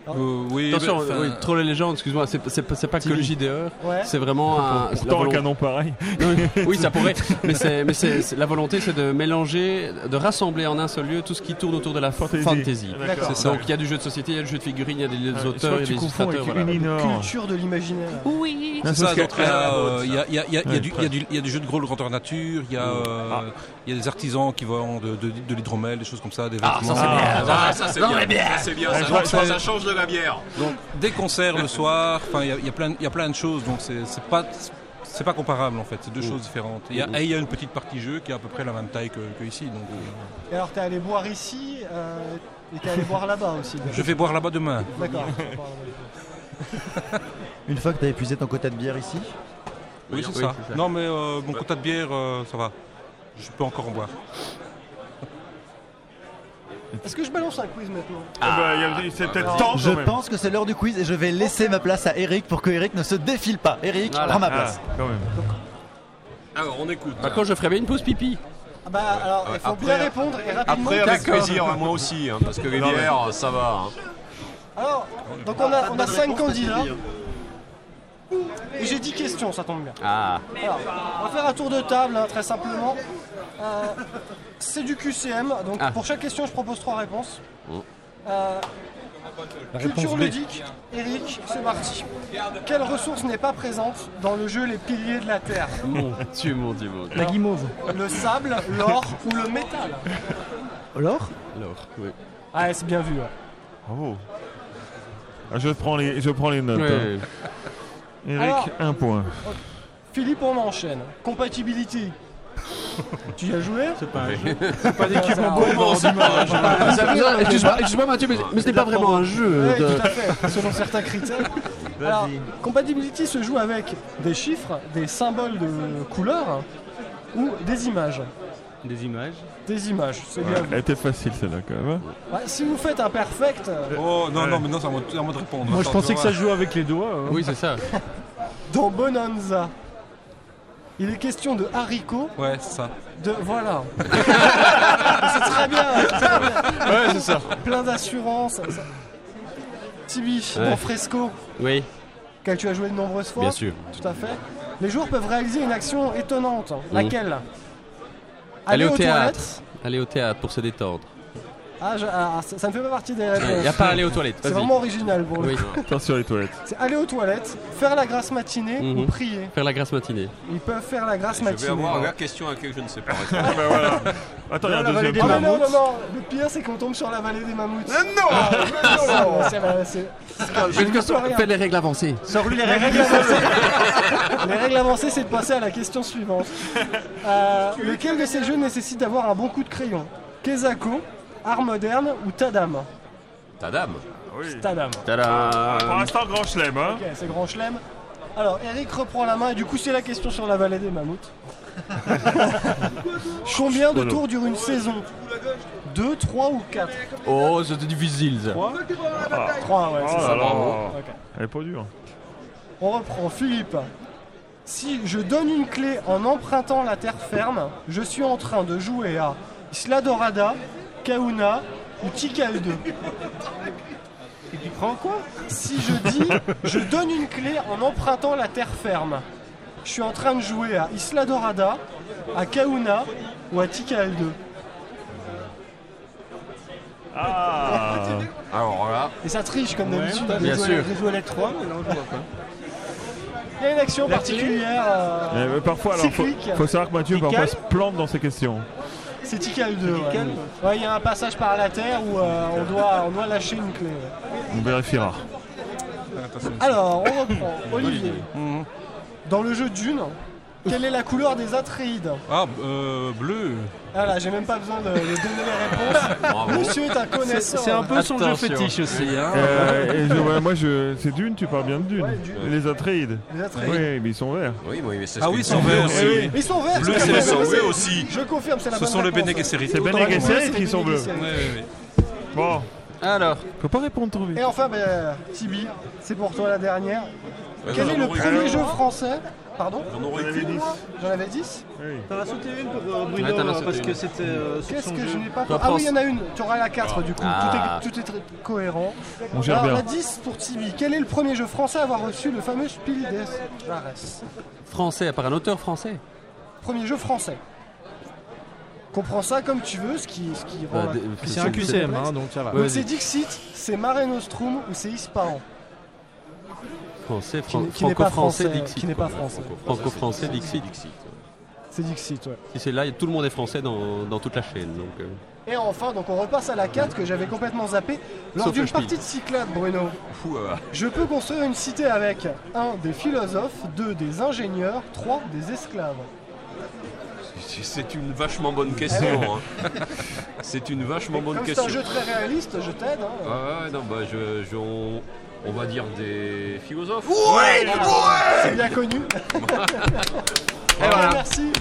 Euh, oui, Attention, mais, oui, Troll et Légende, excuse-moi, c'est c'est pas, c'est pas que le JDR, Ouais. c'est vraiment un. la Pourtant, un volonté- canon pareil. Oui, oui, ça pourrait. Mais, c'est, mais c'est, c'est- la volonté, c'est de mélanger, de rassembler en un seul lieu tout ce qui tourne autour de la Fantasy. fantasy. D'accord. C'est ça. Donc il y a du jeu de société, il y a du jeu de figurines, il y a des Ah, auteurs, il y a des illustrateurs. voilà. Culture de l'imaginaire. C'est parce ça, il y a, euh, il y a- il y a- il y a- il y a Ouais, du- jeux de gros grandeur nature, il y a, euh, Ah. il y a des artisans qui vendent de, de, de l'hydromel, des choses comme ça, des Ah, vêtements. ça c'est bien. Ah, ça c'est bien. Ça, c'est bien. Ça, change de la bière. Donc des concerts le soir, enfin il y y, a plein- il y a plein de choses, donc c'est pas c'est pas comparable en fait, c'est deux choses différentes. Il y a- et il y a une petite partie jeu qui est à peu près la même taille que, que ici. Donc euh, Et alors t'es allé boire ici euh, et t'es allé boire là-bas aussi. je vais boire là-bas demain. D'accord. Une fois que tu as épuisé ton quota de bière ici, Oui, c'est oui, ça. c'est ça. Non mais euh, mon quota de bière, euh, ça va. Je peux encore en boire. Est-ce que je balance un quiz maintenant? Ah bah, il y a- c'est peut-être temps je quand même. pense que c'est l'heure du quiz et je vais laisser ma place à Eric pour que Eric ne se défile pas. Eric, Voilà. prends ma Ah, place. quand même. Alors on écoute. Par contre, je ferais bien une pause pipi. Ah Bah alors il faut Après- bien répondre et rapidement. Après avec D'accord. plaisir, moi aussi, hein, parce que les bières, ça va. hein. Alors, donc on a, on a 5 candidats. Et j'ai 10 questions, ça tombe bien. Ah. Alors, on va faire un tour de table, hein, très simplement. Euh, c'est du QCM, donc Ah. pour chaque question, je propose 3 réponses. Mm. Euh, La culture B. ludique, Eric, c'est parti. Quelle ressource n'est pas présente dans le jeu Les Piliers de la Terre? Mon Dieu, mon Dieu, mon Dieu. La guimauve. Le sable, l'or ou le métal? Alors Alors, oui. Ah, c'est bien vu. ouais. Bravo. Ah, je, prends les, je prends les notes. Ouais. hein. Eric, Alors- un point. Philippe, on enchaîne. Compatibilité. tu y as joué? C'est pas un jeu. Pas d'équipement Excuse-moi, excuse-moi, Mathieu, mais, mais ce n'est pas vraiment un jeu. Oui, de- tout à fait, selon certains critères. Alors, compatibility se joue avec des chiffres, des symboles de couleurs ou des images. Des images. Des images, c'est Ouais, bien elle vu. était facile celle-là quand même. hein. Ouais, si vous faites un perfect, euh, Oh non, Ouais. non, mais non, c'est à moi, c'est à moi de répondre. Moi je Attends, pensais que ça se jouait avec les doigts. hein. Oui, c'est ça. dans Bonanza, il est question de haricots. Ouais, c'est ça. de... Voilà. c'est très bien, c'est très bien. Ouais, c'est ça. Plein d'assurance. ça- Tibi, Ouais. dans Fresco, Oui, auquel tu as joué de nombreuses fois. bien sûr. Tout à fait. Les joueurs peuvent réaliser une action étonnante. Laquelle? Aller au aux théâtre. Aller au théâtre pour se détendre. Ah, je- ah, ça, ça ne fait pas partie des Il n'y a pas à aller aux toilettes. C'est vraiment original pour le Oui. coup. Attention les toilettes. C'est aller aux toilettes, faire la grasse matinée Mhm. ou prier. Faire la grasse matinée. Ils peuvent faire la grasse Je vais matinée. avoir la question à laquelle je ne sais pas. Ah, bah, voilà. Attends, il y a un deuxième des Ah, mais non, non, non, le pire c'est qu'on tombe sur la vallée des mammouths. Ah, non Ah, non, c'est les règles avancées. Sors-lui les Les règles. règles avancées, les règles avancées, c'est de passer à la question suivante. Euh, lequel de ces jeux nécessite d'avoir un bon coup de crayon? Kezako, Art moderne ou Tadam Ta dame. Oui. Tadam. Pour Tada l'instant, grand chelem. Hein. Ok, c'est grand chelem. Alors, Eric reprend la main et du coup, c'est la question sur la vallée des mammouths. Combien de tours dure une saison? 2, 3 ou 4 Oh, c'était difficile ça. 3 Ah. 3, ouais, c'est Oh ça. Ok. Elle est pas dure. On reprend. Philippe. Si je donne une clé en empruntant la terre ferme, je suis en train de jouer à Isla Dorada, Kauna ou Tikal 2. Et tu prends quoi? Si je dis je donne une clé en empruntant la terre ferme, je suis en train de jouer à Isla Dorada, à Kauna ou à Tikal 2. Ah Alors là, Et ça triche comme Ouais, d'habitude. Bien sûr. J'ai joué à la 3, mais non, je vois pas. Il y a une action particulière. euh, Mais, mais parfois, alors, faut, faut savoir que Mathieu parfois se plante dans ses questions. C'est Tikal 2. ouais. Tikal Ouais, il y a un passage par la terre où euh, on, doit, on doit lâcher une clé. ouais. On vérifiera. Alors, on reprend. Olivier. Dans le jeu Dune, Quelle est la couleur des Atreides Ah, euh, bleu. Ah là, j'ai même pas besoin de, de donner les réponses. Monsieur est un C'est connaisseur. c'est un peu son jeu Attention. fétiche aussi. Hein. Euh, et je- ouais, moi, je, c'est Dune, tu parles bien de Dune. Ouais, Dune. Les Atreides. Les Atreides. Oui, mais ils sont verts. Oui, oui, mais c'est Ah ce oui, que- ils sont verts aussi. Oui. Ils sont verts. Bleu, c'est Oui, oui. aussi. Je confirme, c'est la Ce bonne sont les réponse. Bene Gesserit. C'est Ben Autant Gesserit c'est qui sont Bene bleus. Gesserit. Bon, Alors, faut pas répondre trop vite. Et enfin, ben, Tibi, c'est pour toi la dernière. Ouais, Quel est le premier jeu français Pardon J'en aurais J'en avais qu'une, dix. moi. J'en avais 10 Oui. T'en as sauté une pour euh, Bruno Ouais, t'en as euh, sauté parce une. que c'était euh, sur Qu'est-ce son que je n'ai pas Toi, Ah oui, il y en a une. Tu auras la 4 du coup. Ah. Tout, est, tout est très cohérent. On gère Alors, bien. la 10 pour Tibi. Quel est le premier jeu français à avoir reçu le fameux Spiel des Jahres français, par un auteur français. Premier jeu français. Comprends ça comme tu veux, ce qui, ce qui rend. Bah, la- des- C'est un QCM, hein, donc ça va. Donc vas-y. c'est Dixit, c'est Mare Nostrum ou c'est Ispahan Français, qui, fran- n'est- qui n'est pas franco-français, français. Dixit. Qui n'est pas français. Franco-français, Dixit. C'est Dixit, ouais. Si c'est là, tout le monde est français dans, dans toute la chaîne. Donc, euh, Et enfin, donc on repasse à la 4 que j'avais complètement zappé. Lors d'une partie de Cyclade, Bruno, Fou, euh, je peux construire une cité avec 1 des philosophes, 2 des ingénieurs, 3 des esclaves. c'est- une vachement bonne question. hein. C'est une vachement bonne Comme c'est un question. jeu très réaliste, je t'aide. hein. Ah ouais, non, bah, je, je- on, on va dire des philosophes. C'est bien connu. voilà. Merci.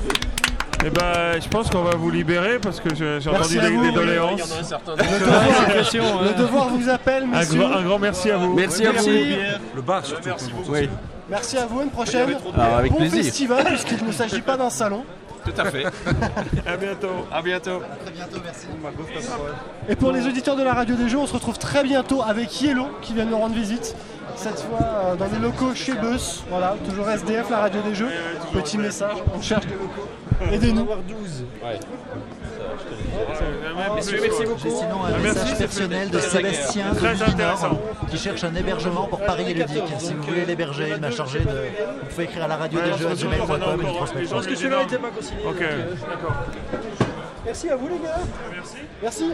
Eh ben, je pense qu'on va vous libérer parce que je- j'ai Merci entendu à des, vous. des Il y en doléances. a un certain Le devoir, le devoir vous appelle, Un messieurs. grand, un grand merci à vous. Merci à vous. Le bar, surtout. Oui. Merci à vous, une prochaine. Alors, avec bon plaisir. festival, puisqu'il ne s'agit pas d'un salon. Tout à fait. À bientôt. À bientôt. Et pour les auditeurs de la radio des jeux, on se retrouve très bientôt avec Yellow qui vient nous rendre visite. Cette fois euh, dans les locaux chez Bus. Voilà, toujours SDF, la radio des jeux. Petit message, on cherche des locaux. Aidez-nous. J'ai sinon un Ah, merci, message personnel de Sébastien de qui cherche un hébergement pour Paris et Ludique. Si vous voulez l'héberger, il m'a chargé de. Vous pouvez écrire à la radio Ouais, des jeux gmail.com et je transmettrai. gens Parce que celui-là n'était pas consigné. Ok, euh, d'accord. Merci à vous les gars. Merci. Merci.